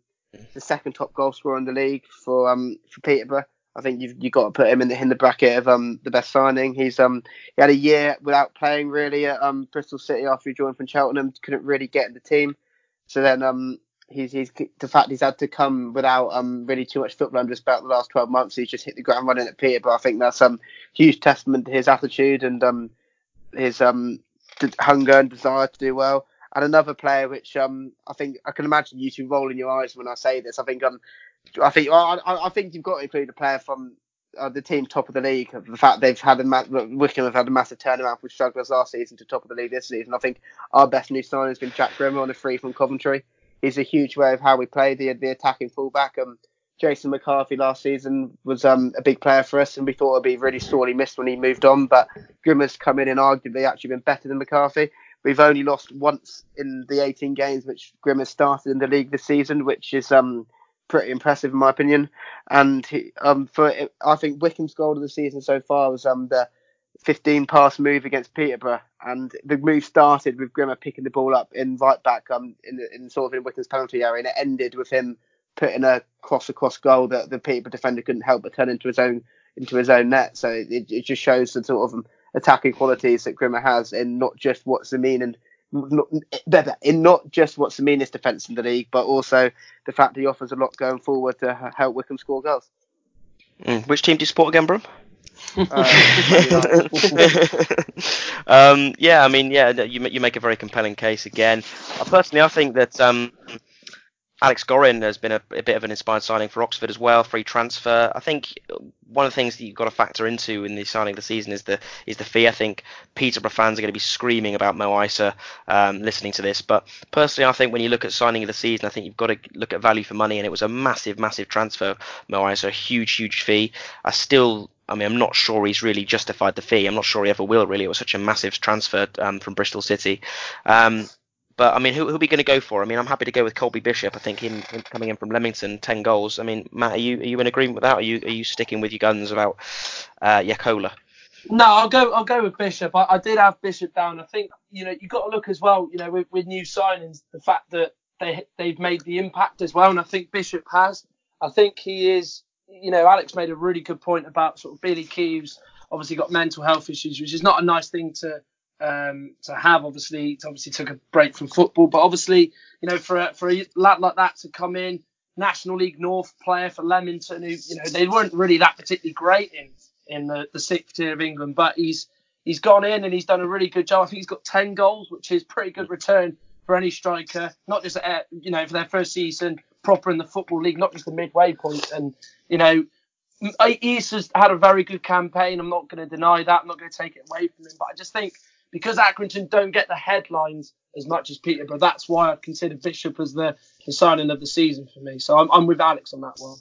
the second top goal scorer in the league for um for Peterborough. I think you've you got to put him in the in the bracket of um the best signing. He's um he had a year without playing really at um Bristol City after he joined from Cheltenham. Couldn't really get in the team. So then um he's he's the fact he's had to come without um really too much football under his belt the last 12 months. He's just hit the ground running at Peterborough. I think that's um huge testament to his attitude and um his um hunger and desire to do well. And another player which um I think I can imagine you two rolling your eyes when I say this. I think um I think I, I think you've got to include a player from uh, the team top of the league. The fact they've had a ma- Wycombe have had a massive turnaround from strugglers last season to top of the league this season. I think our best new signing has been Jack Grimmer on a free from Coventry He's a huge way of how we play the the attacking fullback. Um, Jason McCarthy last season was um, a big player for us, and we thought it'd be really sorely missed when he moved on. But Grimmer's come in and arguably actually been better than McCarthy. We've only lost once in the 18 games which Grimmer started in the league this season, which is um, pretty impressive in my opinion. And he, um, for I think Wycombe's goal of the season so far was um, the 15 pass move against Peterborough, and the move started with Grimmer picking the ball up in right back um in, in sort of in Wycombe's penalty area, and it ended with him putting a cross across goal that the Peterborough defender couldn't help but turn into his own into his own net. So it, it just shows the sort of attacking qualities that Grimmer has in not just what's the mean and not, in not just what's the meanest defence in the league, but also the fact that he offers a lot going forward to help Wycombe score goals. Mm. Which team do you support again, Brum? Uh, um, yeah, I mean, yeah, you you make a very compelling case again. Uh, personally, I think that um, Alex Gorrin has been a, a, bit of an inspired signing for Oxford as well, free transfer. I think one of the things that you've got to factor into in the signing of the season is the is the fee. I think Peterborough fans are going to be screaming about Mo Eisa um, listening to this, but personally, I think when you look at signing of the season, I think you've got to look at value for money, and it was a massive, massive transfer. Mo Eisa, a huge, huge fee. I still I mean, I'm not sure he's really justified the fee. I'm not sure he ever will. Really, it was such a massive transfer um, from Bristol City. Um, but I mean, who who are we going to go for? I mean, I'm happy to go with Colby Bishop. I think him, him, coming in from Leamington, ten goals. I mean, Matt, are you are you in agreement with that? Are you are you sticking with your guns about uh, Jaakkola? No, I'll go. I'll go with Bishop. I, I, did have Bishop down. I think you know you've got to look as well. You know, with, with new signings, the fact that they they've made the impact as well, and I think Bishop has. I think he is. You know, Alex made a really good point about sort of Billy Keeves. Obviously, got mental health issues, which is not a nice thing to um, to have. Obviously, obviously took a break from football, but obviously, you know, for a, for a lad like that to come in, National League North player for Leamington, who you know they weren't really that particularly great in in the, the sixth tier of England, but he's he's gone in and he's done a really good job. I think he's got 10 goals, which is pretty good return for any striker, not just uh, you know for their first season proper in the football league, not just the midway point. And you know, Eisa has had a very good campaign. I'm not going to deny that. I'm not going to take it away from him, but I just think because Accrington don't get the headlines as much as Peterborough, that's why I'd consider Bishop as the, the signing of the season for me. So I'm, I'm with Alex on that one.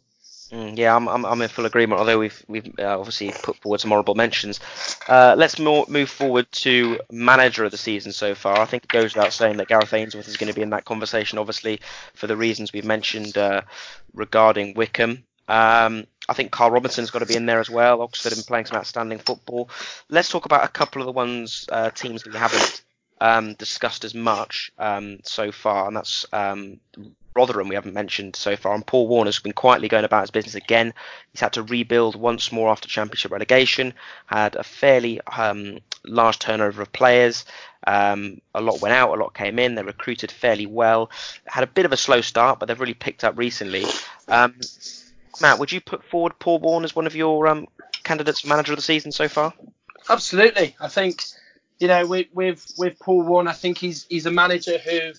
Mm, yeah, I'm, I'm, I'm in full agreement. Although we've we've uh, obviously put forward some horrible mentions, uh, let's move forward to manager of the season so far. I think it goes without saying that Gareth Ainsworth is going to be in that conversation, obviously for the reasons we've mentioned uh, regarding Wycombe. Um, I think Carl Robinson's got to be in there as well. Oxford have been playing some outstanding football. Let's talk about a couple of the ones uh, teams that we haven't um, discussed as much um, so far, and that's um, Rotherham we haven't mentioned so far. And Paul Warne's been quietly going about his business again. He's had to rebuild once more after Championship relegation. Had a fairly um, large turnover of players. Um, a lot went out, a lot came in. They recruited fairly well. Had a bit of a slow start, but they've really picked up recently. Um, Matt, would you put forward Paul Warne as one of your um, candidates for manager of the season so far? Absolutely. I think you know with with with Paul Warne, I think he's he's a manager who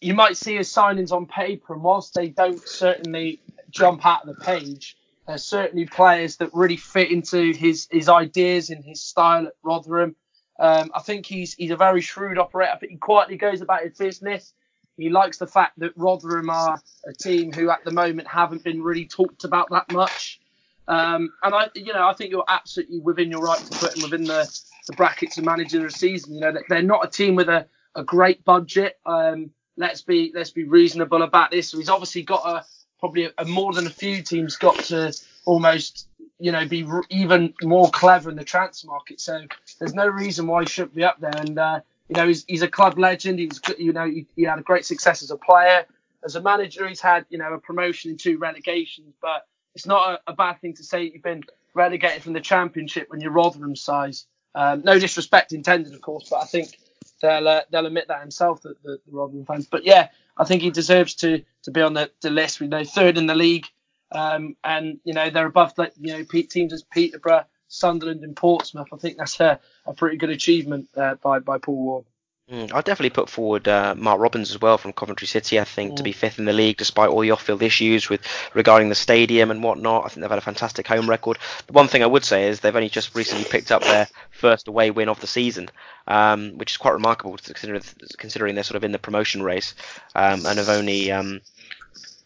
you might see his signings on paper, and whilst they don't certainly jump out of the page, there's certainly players that really fit into his his ideas and his style at Rotherham. Um, I think he's he's a very shrewd operator. I think he quietly goes about his business. He likes the fact that Rotherham are a team who at the moment haven't been really talked about that much. Um, and I, you know, I think you're absolutely within your right to put him within the, the brackets of manager of the season. You know, they're not a team with a, a great budget. Um, let's be let's be reasonable about this. So he's obviously got a probably a, a more than a few teams got to almost you know be even more clever in the transfer market. So there's no reason why he shouldn't be up there. And uh, you know, he's, he's a club legend. He's you know he, he had a great success as a player, as a manager. He's had you know a promotion and two relegations, but it's not a, a, bad thing to say you've been relegated from the championship when you're Rotherham size. Um, no disrespect intended, of course, but I think they'll uh, they'll admit that himself, the, the, the, Rotherham fans. But yeah, I think he deserves to to be on the, the list. We know third in the league, um, and you know they're above you know teams as Peterborough, Sunderland, and Portsmouth. I think that's a, a pretty good achievement uh, by by Paul Warne. Mm, I'd definitely put forward uh, Mark Robins as well from Coventry City. I think mm. to be mm. fifth in the league, despite all the off-field issues with regarding the stadium and whatnot. I think they've had a fantastic home record. The one thing I would say is they've only just recently picked up their first away win of the season, um, which is quite remarkable considering, considering they're sort of in the promotion race um, and have only um,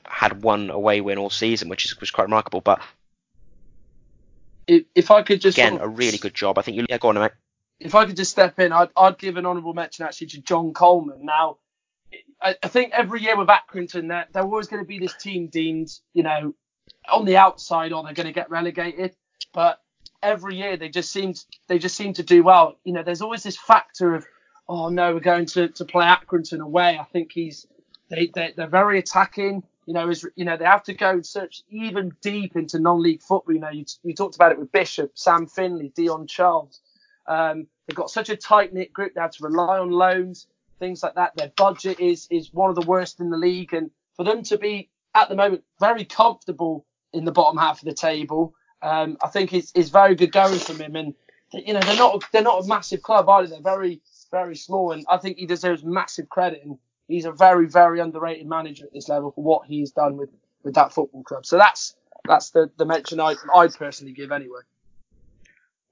had one away win all season, which is, which is quite remarkable. But if I could just again, sort of... a really good job. I think you yeah, go on, mate if I could just step in, I'd, I'd give an honourable mention actually to John Coleman. Now, I, I think every year with Accrington, they're, they're always going to be this team deemed, you know, on the outside, or they're going to get relegated. But every year they just seem to, they just seem to do well. You know, there's always this factor of, oh no, we're going to, to play Accrington away. I think he's they, they they're very attacking. You know, is you know they have to go and search even deep into non-league football. You know, you, you talked about it with Bishop, Sam Finley, Dion Charles. Um, they've got such a tight knit group. They have to rely on loans, things like that. Their budget is is one of the worst in the league, and for them to be at the moment very comfortable in the bottom half of the table, um, I think is is very good going from him. And you know they're not they're not a massive club either. They're very very small, and I think he deserves massive credit. And he's a very very underrated manager at this level for what he's done with with that football club. So that's that's the, the mention I I'd personally give anyway.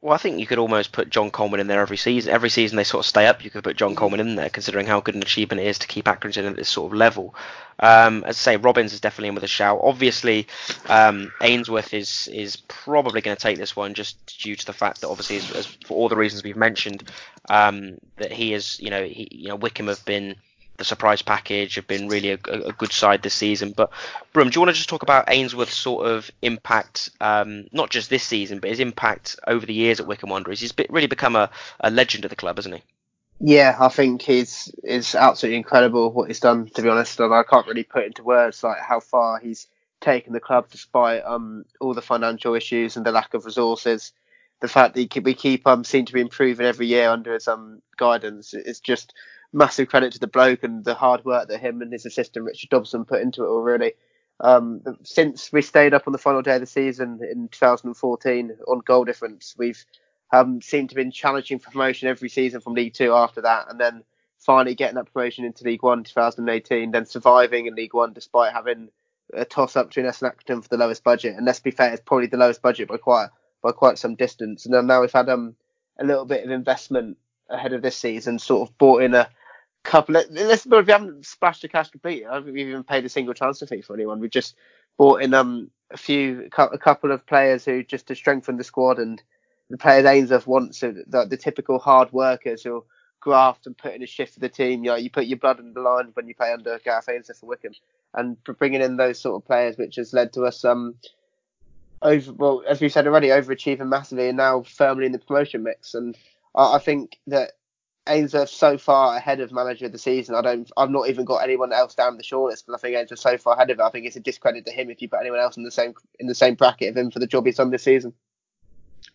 Well, I think you could almost put John Coleman in there every season. Every season they sort of stay up. You could put John mm-hmm. Coleman in there, considering how good an achievement it is to keep Accrington at this sort of level. Um, as I say, Robins is definitely in with a shout. Obviously, um, Ainsworth is is probably going to take this one just due to the fact that obviously, as, as for all the reasons we've mentioned, um, that he is, you know, he, you know, Wycombe have been the surprise package have been really a, a, good side this season. But Brum, do you want to just talk about Ainsworth's sort of impact, um, not just this season, but his impact over the years at Wycombe Wanderers? He's really become a, a legend of the club, hasn't he? Yeah, I think he's is absolutely incredible what he's done. To be honest, and I can't really put into words like how far he's taken the club despite um, all the financial issues and the lack of resources. The fact that we keep um, seem to be improving every year under his um, guidance is just massive credit to the bloke and the hard work that him and his assistant Richard Dobson put into it already. Um, since we stayed up on the final day of the season in 2014 on goal difference, we've um, seemed to have been challenging for promotion every season from League Two after that, and then finally getting that promotion into League One 2018, then surviving in League One despite having a toss up between us and Accrington for the lowest budget. And let's be fair, it's probably the lowest budget by quite by quite some distance. And then now we've had um, a little bit of investment ahead of this season, sort of bought in a couple of let's but we haven't splashed the cash completely. I haven't even paid a single transfer fee for anyone. We just bought in um a few a couple of players who just to strengthen the squad and the players Ainsworth wants so the, the typical hard workers who graft and put in a shift for the team. You know, you put your blood on the line when you play under Gareth Ainsworth for Wycombe, and bringing in those sort of players, which has led to us um over well as we said already overachieving massively and now firmly in the promotion mix. And I, I think that Ainsworth so far ahead of manager of the season. I don't. I've not even got anyone else down the shortlist, but I think Ainsworth so far ahead of it. I think it's a discredit to him if you put anyone else in the same in the same bracket of him for the job he's done this season.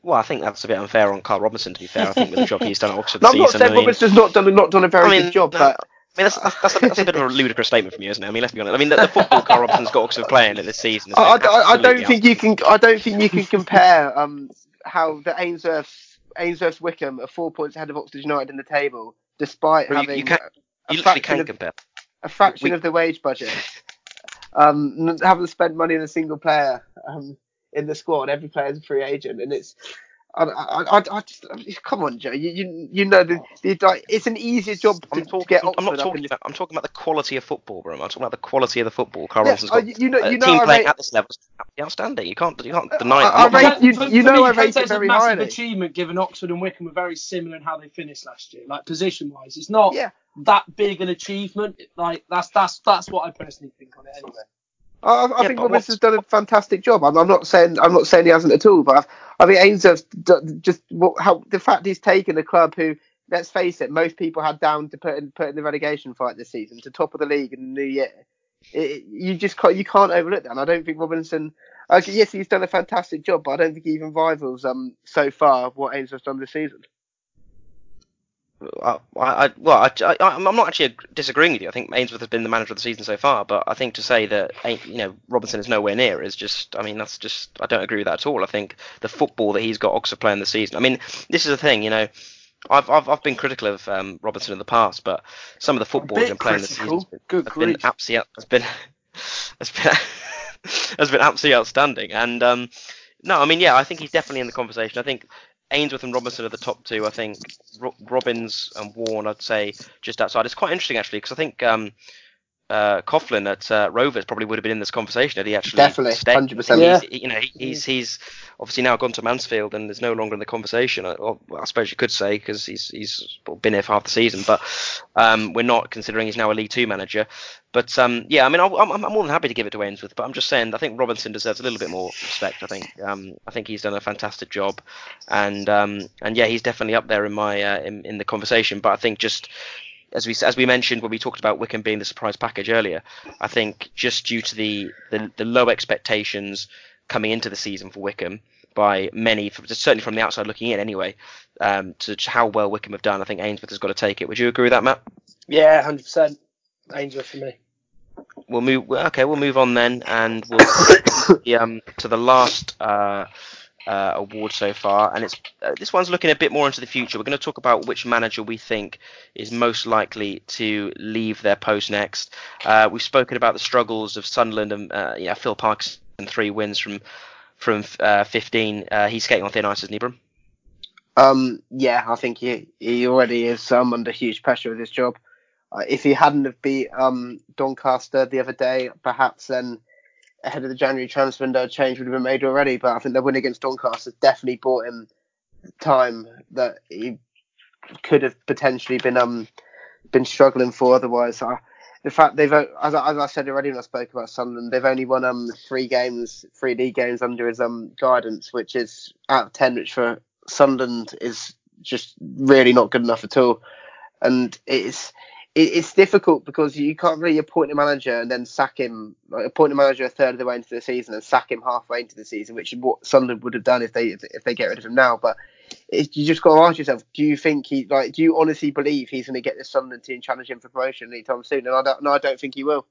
Well, I think that's a bit unfair on Carl Robinson. To be fair, I think with the job he's done at Oxford no, I'm not saying Robinson's not done not done a very I mean, good job, no, but mean, that's, that's, that's, a, that's a bit of a ludicrous statement from you, isn't it? I mean, let's be honest. I mean, the, the football Carl Robinson's got Oxford playing it this season. I, I, I don't think you can. I don't think you can compare um how the Ainsworth Ainsworth Wycombe are four points ahead of Oxford United in the table, despite Well, having you can't- a You fraction of a fraction We- of the wage budget. Um, haven't spent money on a single player um, in the squad. Every player is a free agent, and it's. I, I, I, I just come on, Joe. You, you, you know the, the it's an easier job to, I'm, to talking, get I'm, I'm not talking about. I'm talking about the quality of football, bro. I'm talking about the quality of the football. Carl Yeah, Robinson's oh, got you- you know- a you uh, know team I playing rate- at this level is absolutely outstanding. You can't, you can't uh, deny. I- it. I'm I rate- I'm not- you- for, you for know me, I rate it very a massive highly. achievement given Oxford and Wycombe were very similar in how they finished last year, like position wise. It's not Yeah. that big an achievement. Like that's that's that's what I personally think on it anyway. I, I Yeah, think but Robinson's what's- done a fantastic job. I'm, I'm not saying I'm not saying he hasn't at all, but I've, I think Ainsworth's d- just what, how the fact he's taken a club who, let's face it, most people had down to put in put in the relegation fight this season to top of the league in the new year. It, you just can't you can't overlook that. And I don't think Robinson. Okay, yes, he's done a fantastic job, but I don't think he even rivals um so far what Ainsworth's done this season. I, I, well, I, I, I'm not actually disagreeing with you. I think Ainsworth has been the manager of the season so far, but I think to say that you know Robinson is nowhere near is just. I mean, that's just. I don't agree with that at all. I think the football that he's got Oxford playing this season. I mean, this is the thing. You know, I've I've, I've been critical of um, Robinson in the past, but some of the football he's been playing this season critical. Good has been absolutely has been has been has been absolutely outstanding. And um, no, I mean, yeah, I think he's definitely in the conversation. I think Ainsworth and Robinson are the top two. I think Ro- Robins and Warren, I'd say, just outside. It's quite interesting actually because I think um, uh, Coughlan at uh, Rovers probably would have been in this conversation had he actually Definitely, stayed. 100%. Yeah. He's, you know, he- he's he's obviously now gone to Mansfield and is no longer in the conversation. I, or, I suppose you could say because he's he's been here for half the season, but um, we're not considering he's now a League Two manager. But um, yeah, I mean, I'll, I'm, I'm more than happy to give it to Ainsworth, but I'm just saying I think Robinson deserves a little bit more respect. I think um, I think he's done a fantastic job, and um, and yeah, he's definitely up there in my uh, in, in the conversation. But I think just as we as we mentioned when we talked about Wycombe being the surprise package earlier, I think just due to the the, the low expectations coming into the season for Wycombe by many, certainly from the outside looking in anyway, um, to how well Wycombe have done, I think Ainsworth has got to take it. Would you agree with that, Matt? Yeah, hundred percent. Ainsworth for me. We'll move. Okay, we'll move on then, and we'll the, um, to the last uh, uh, award so far, and it's uh, this one's looking a bit more into the future. We're going to talk about which manager we think is most likely to leave their post next. Uh, we've spoken about the struggles of Sunderland and uh, yeah, Phil Parkinson three wins from from uh, 15. Uh, he's skating on thin ice, isn't he, Brum? Um, yeah, I think he he already is um, under huge pressure with his job. Uh, if he hadn't have beat um, Doncaster the other day, perhaps then ahead of the January transfer window, a change would have been made already. But I think the win against Doncaster definitely bought him time that he could have potentially been um been struggling for otherwise. I, in fact, they've as I, as I said already when I spoke about Sunderland, they've only won um three games, three league games under his um guidance, which is out of ten, which for Sunderland is just really not good enough at all. And it's it, it's difficult because you can't really appoint a manager and then sack him, like appoint a manager a third of the way into the season and sack him halfway into the season, which is what Sunderland would have done if they if they get rid of him now. But it, you just got to ask yourself: Do you think he like? Do you honestly believe he's going to get this Sunderland team challenge him for promotion anytime soon? And I don't, no, I don't think he will.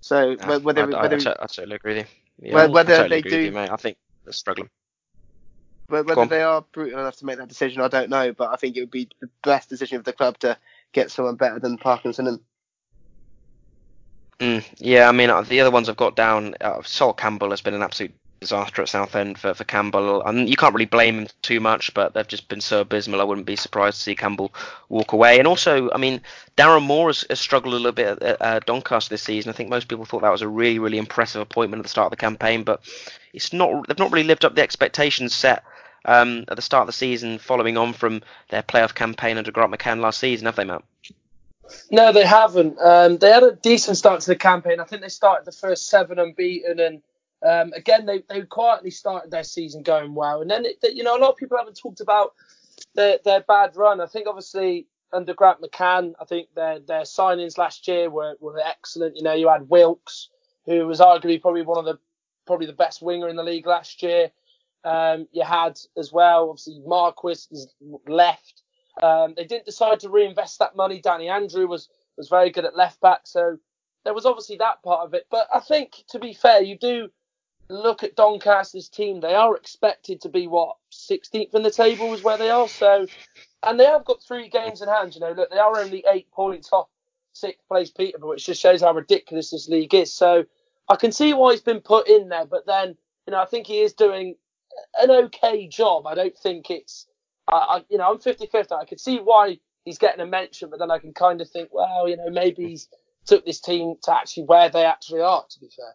So whether I, I, whether I, to- I totally agree with you. Yeah, whether I totally they do- you, mate. I think they're struggling. Whether they are brutal enough to make that decision, I don't know. But I think it would be the best decision of the club to get someone better than Parkinson. Mm, yeah, I mean uh, the other ones I've got down. Uh, Sol Campbell has been an absolute disaster at Southend for for Campbell. And you can't really blame him too much, but they've just been so abysmal. I wouldn't be surprised to see Campbell walk away. And also, I mean, Darren Moore has, has struggled a little bit at uh, Doncaster this season. I think most people thought that was a really really impressive appointment at the start of the campaign, but it's not. They've not really lived up the expectations set. Um, at the start of the season, following on from their playoff campaign under Grant McCann last season, have they, Matt? No, they haven't. Um, they had a decent start to the campaign. I think they started the first seven unbeaten, and um, again they, they quietly started their season going well. And then it, you know a lot of people haven't talked about their their bad run. I think obviously under Grant McCann, I think their their signings last year were, were excellent. You know you had Wilks, who was arguably probably one of the probably the best winger in the league last year. Um, you had as well obviously Marquis is left. Um, they didn't decide to reinvest that money. Danny Andrew was was very good at left back. So there was obviously that part of it. But I think, to be fair, you do look at Doncaster's team. They are expected to be what 16th in the table is where they are. So, and they have got three games in hand. You know, look, they are only eight points off sixth place Peterborough, which just shows how ridiculous this league is. So I can see why he's been put in there, but then you know I think he is doing an okay job. I don't think it's I, I you know I'm 50-50. I can see why he's getting a mention, but then I can kind of think, well, you know, maybe he's took this team to actually where they actually are. To be fair.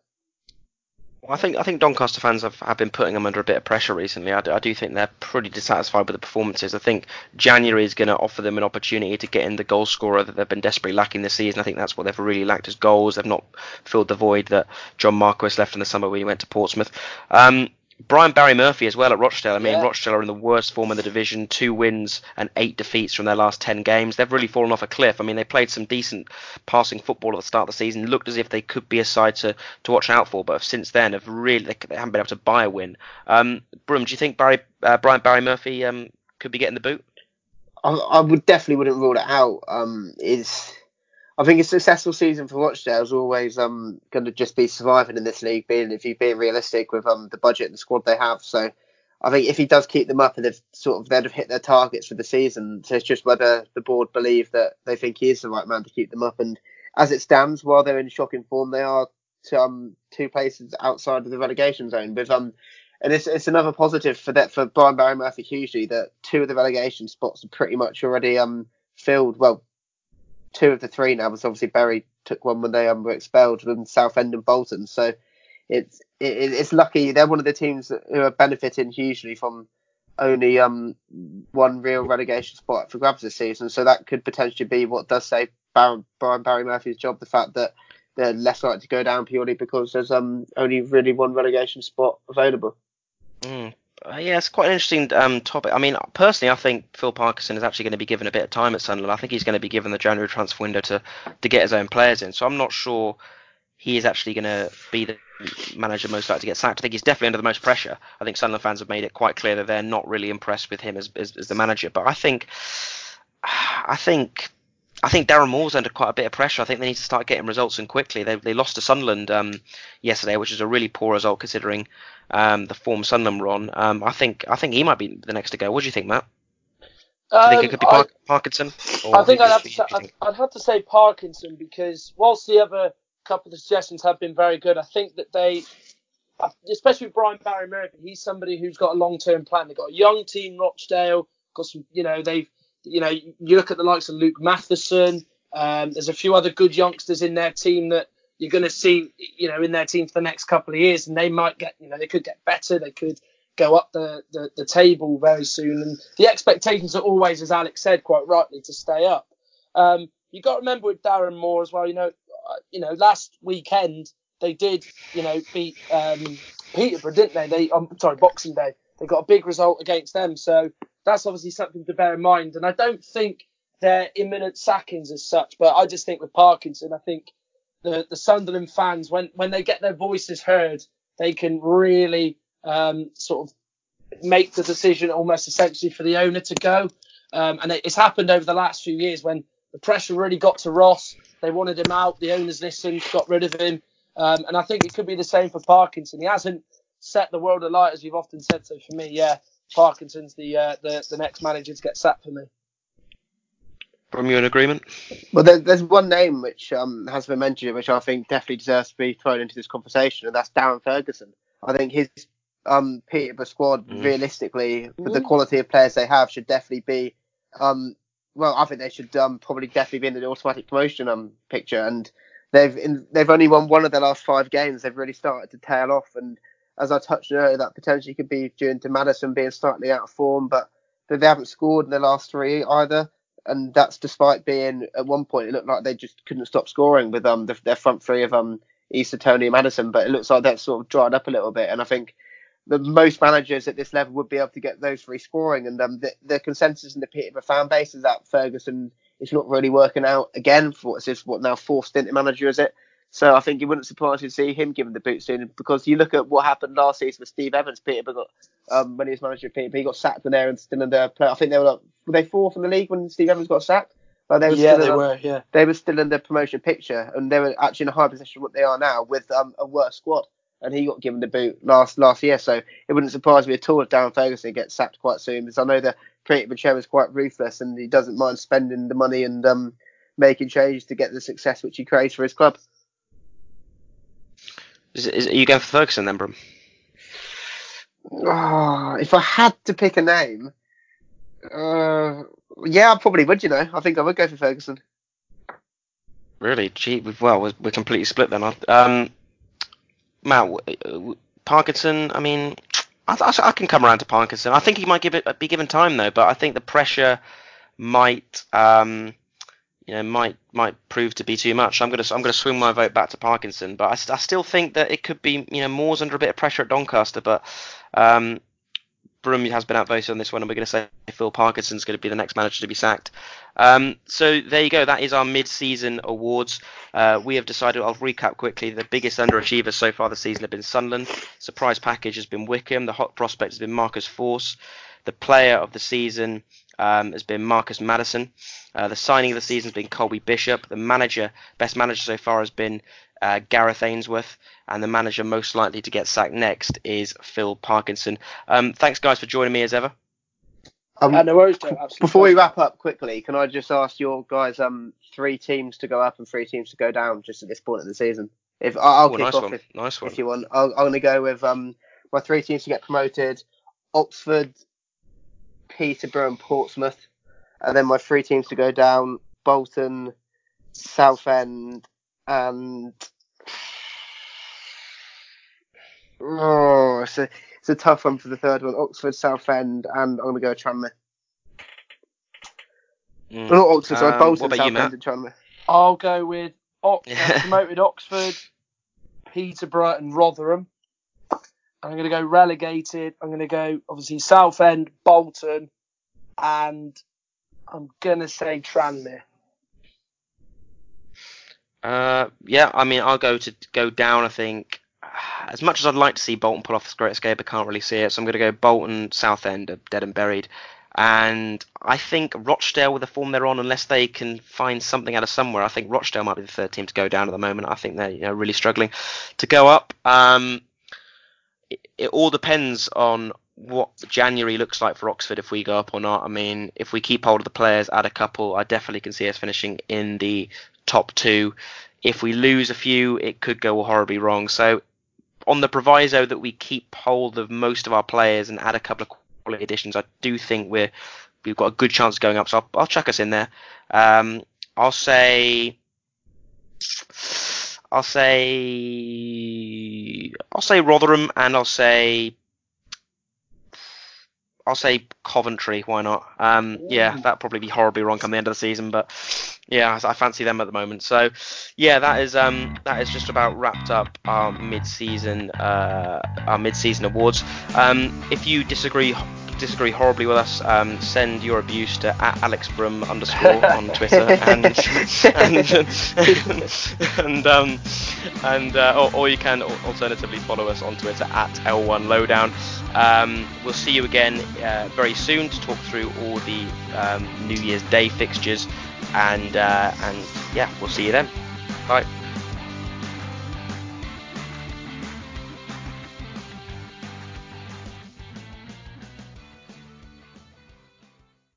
Well, I think I think Doncaster fans have, have been putting them under a bit of pressure recently. I do, I do think they're pretty dissatisfied with the performances. I think January is going to offer them an opportunity to get in the goal scorer that they've been desperately lacking this season. I think that's what they've really lacked as goals. They've not filled the void that John Marquis left in the summer when he went to Portsmouth. Um, Brian Barry Murphy as well at Rochdale. I mean, yeah. Rochdale are in the worst form in the division, two wins and eight defeats from their last 10 games. They've really fallen off a cliff. I mean, they played some decent passing football at the start of the season, looked as if they could be a side to, to watch out for, but since then have really they, haven't been able to buy a win. Um, Brum, do you think Barry uh, Brian Barry Murphy um, could be getting the boot? I, I, would definitely wouldn't rule it out. Um, is I think a successful season for Rochdale is always um, going to just be surviving in this league, being if you're being realistic with um, the budget and the squad they have. So I think if he does keep them up and they've sort of they'd have hit their targets for the season, so it's just whether the board believe that they think he is the right man to keep them up. And as it stands, while they're in shocking form, they are to, um, two places outside of the relegation zone. With um, and it's it's another positive for that for Brian Barry Murphy hugely that two of the relegation spots are pretty much already um filled. Well, two of the three now, because obviously Bury took one when they um, were expelled from Southend and Bolton. So it's it, it's lucky they're one of the teams who are benefiting hugely from only um one real relegation spot for grabs this season. So that could potentially be what does save Brian, Brian Barry Murphy's job. The fact that they're less likely to go down purely because there's um only really one relegation spot available. Mm, uh, yeah, it's quite an interesting um, topic. I mean, personally, I think Phil Parkinson is actually going to be given a bit of time at Sunderland. I think he's going to be given the January transfer window to to get his own players in. So I'm not sure he is actually going to be the manager most likely to get sacked. I think he's definitely under the most pressure. I think Sunderland fans have made it quite clear that they're not really impressed with him as, as, as the manager. But I think, I think I think Darren Moore's under quite a bit of pressure. I think they need to start getting results and quickly. They, they lost to Sunderland um, yesterday, which is a really poor result considering um, the form Sunderland were on. Um, I think I think he might be the next to go. What do you think, Matt? Do you think it could be Park- I, Parkinson? I think I'd have, say, I'd, I'd have to say Parkinson because whilst the other couple of suggestions have been very good, I think that they, especially with Brian Barry Murphy, he's somebody who's got a long-term plan. They've got a young team, Rochdale, got some, you know, they've you know, you look at the likes of Luke Matheson. Um, there's a few other good youngsters in their team that you're going to see, you know, in their team for the next couple of years, and they might get, you know, they could get better. They could go up the, the, the table very soon. And the expectations are always, as Alex said quite rightly, to stay up. Um, you got to remember with Darren Moore as well. You know, uh, you know, last weekend they did, you know, beat um, Peterborough, didn't they? They, I'm sorry, Boxing Day. They got a big result against them. So that's obviously something to bear in mind. And I don't think they're imminent sackings as such, but I just think with Parkinson, I think the, the Sunderland fans, when, when they get their voices heard, they can really um, sort of make the decision almost essentially for the owner to go. Um, and it's happened over the last few years when the pressure really got to Ross. They wanted him out. The owners listened, got rid of him. Um, and I think it could be the same for Parkinson. He hasn't set the world alight, as you've often said. So for me, yeah, Parkinson's the uh, the the next manager to get sacked for me. From you in agreement? Well, there, there's one name which um, has been mentioned, which I think definitely deserves to be thrown into this conversation, and that's Darren Ferguson. I think his um, Peterborough squad, mm. realistically, mm. with the quality of players they have, should definitely be. Um, well, I think they should um, probably definitely be in the automatic promotion um, picture, and they've in, they've only won one of their last five games. They've really started to tail off, and as I touched earlier, that potentially could be due to Maddison being slightly out of form, but they haven't scored in the last three either. And that's despite being at one point it looked like they just couldn't stop scoring with um the, their front three of um Eisa, Toney, and Maddison. But it looks like that's sort of dried up a little bit. And I think the most managers at this level would be able to get those three scoring. And um, the, the consensus in the Peterborough fan base is that Ferguson is not really working out again for what's what now fourth stint manager is it? So I think it wouldn't surprise you to see him given the boot soon because you look at what happened last season with Steve Evans, Peterborough got um, when he was manager of Peterborough, he got sacked when they were still in the play. I think they were like, were they fourth in the league when Steve Evans got sacked? Like they were yeah, still they in, were. Yeah. they were still in the promotion picture, and they were actually in a higher position than what they are now with um, a worse squad. And he got given the boot last last year, so it wouldn't surprise me at all if Darren Ferguson gets sacked quite soon, because I know the Pete Macho is quite ruthless and he doesn't mind spending the money and um, making changes to get the success which he craves for his club. Is, is, are you going for Ferguson then, Brum? Oh, if I had to pick a name, uh, yeah, I probably would. You know, I think I would go for Ferguson. Really? Gee, we've, well, we're, we're completely split then. Um, Matt, Parkinson. I mean, I, I, I, can come around to Parkinson. I think he might give it be given time though, but I think the pressure might, um, you know, might might prove to be too much. I'm gonna I'm gonna swing my vote back to Parkinson, but I, I still think that it could be, you know, Moore's under a bit of pressure at Doncaster, but um, Brum has been outvoted on this one, and we're going to say Phil Parkinson's going to be the next manager to be sacked. Um, so there you go. That is our mid-season awards. Uh, we have decided. I'll recap quickly. The biggest underachievers so far this season have been Sunderland. Surprise package has been Wycombe. The hot prospect has been Marcus Forss. The player of the season um, has been Marcus Maddison. Uh, the signing of the season has been Colby Bishop. The manager, best manager so far, has been uh, Gareth Ainsworth, and the manager most likely to get sacked next is Phil Parkinson. Um, thanks, guys, for joining me as ever. Um, no worries, Joe. Before we wrap up quickly, can I just ask your guys um three teams to go up and three teams to go down just at this point in the season? If I'll Ooh, kick nice off one. if, nice one. if you want, I'll, I'm going to go with um my three teams to get promoted: Oxford, Peterborough, and Portsmouth, and then my three teams to go down: Bolton, Southend, and oh, it's a it's a tough one for the third one. Oxford, Southend, and I'm going to go Tranmere. Mm. Not Oxford, sorry, Um, Bolton, what you, Southend, and Tranmere. I'll go with Ox- Yeah. promoted Oxford, Peterborough, and Rotherham. I'm going to go relegated. I'm going to go obviously Southend, Bolton, and I'm going to say Tranmere. Uh, yeah, I mean, I'll go to go down. I think as much as I'd like to see Bolton pull off this great escape, I can't really see it. So I'm going to go Bolton, Southend, are dead and buried. And I think Rochdale, with the form they're on, unless they can find something out of somewhere, I think Rochdale might be the third team to go down at the moment. I think they're you know, really struggling to go up. Um, it, it all depends on what January looks like for Oxford if we go up or not. I mean, if we keep hold of the players, add a couple, I definitely can see us finishing in the top two. If we lose a few, it could go horribly wrong. So, on the proviso that we keep hold of most of our players and add a couple of quality additions, I do think we're we've got a good chance of going up. So I'll, I'll chuck us in there. Um, I'll say. I'll say I'll say Rotherham and I'll say I'll say Coventry. Why not? Um, yeah, that'd probably be horribly wrong come the end of the season, but yeah, I fancy them at the moment. So yeah, that is um, that is just about wrapped up our mid-season uh, our mid-season awards. Um, if you disagree disagree horribly with us, um, send your abuse to at Alex Brum underscore on Twitter and and and, um, and uh, or, or you can alternatively follow us on Twitter at L1 Lowdown. Um, we'll see you again uh, very soon to talk through all the um, New Year's Day fixtures, and uh, and yeah, we'll see you then. Bye.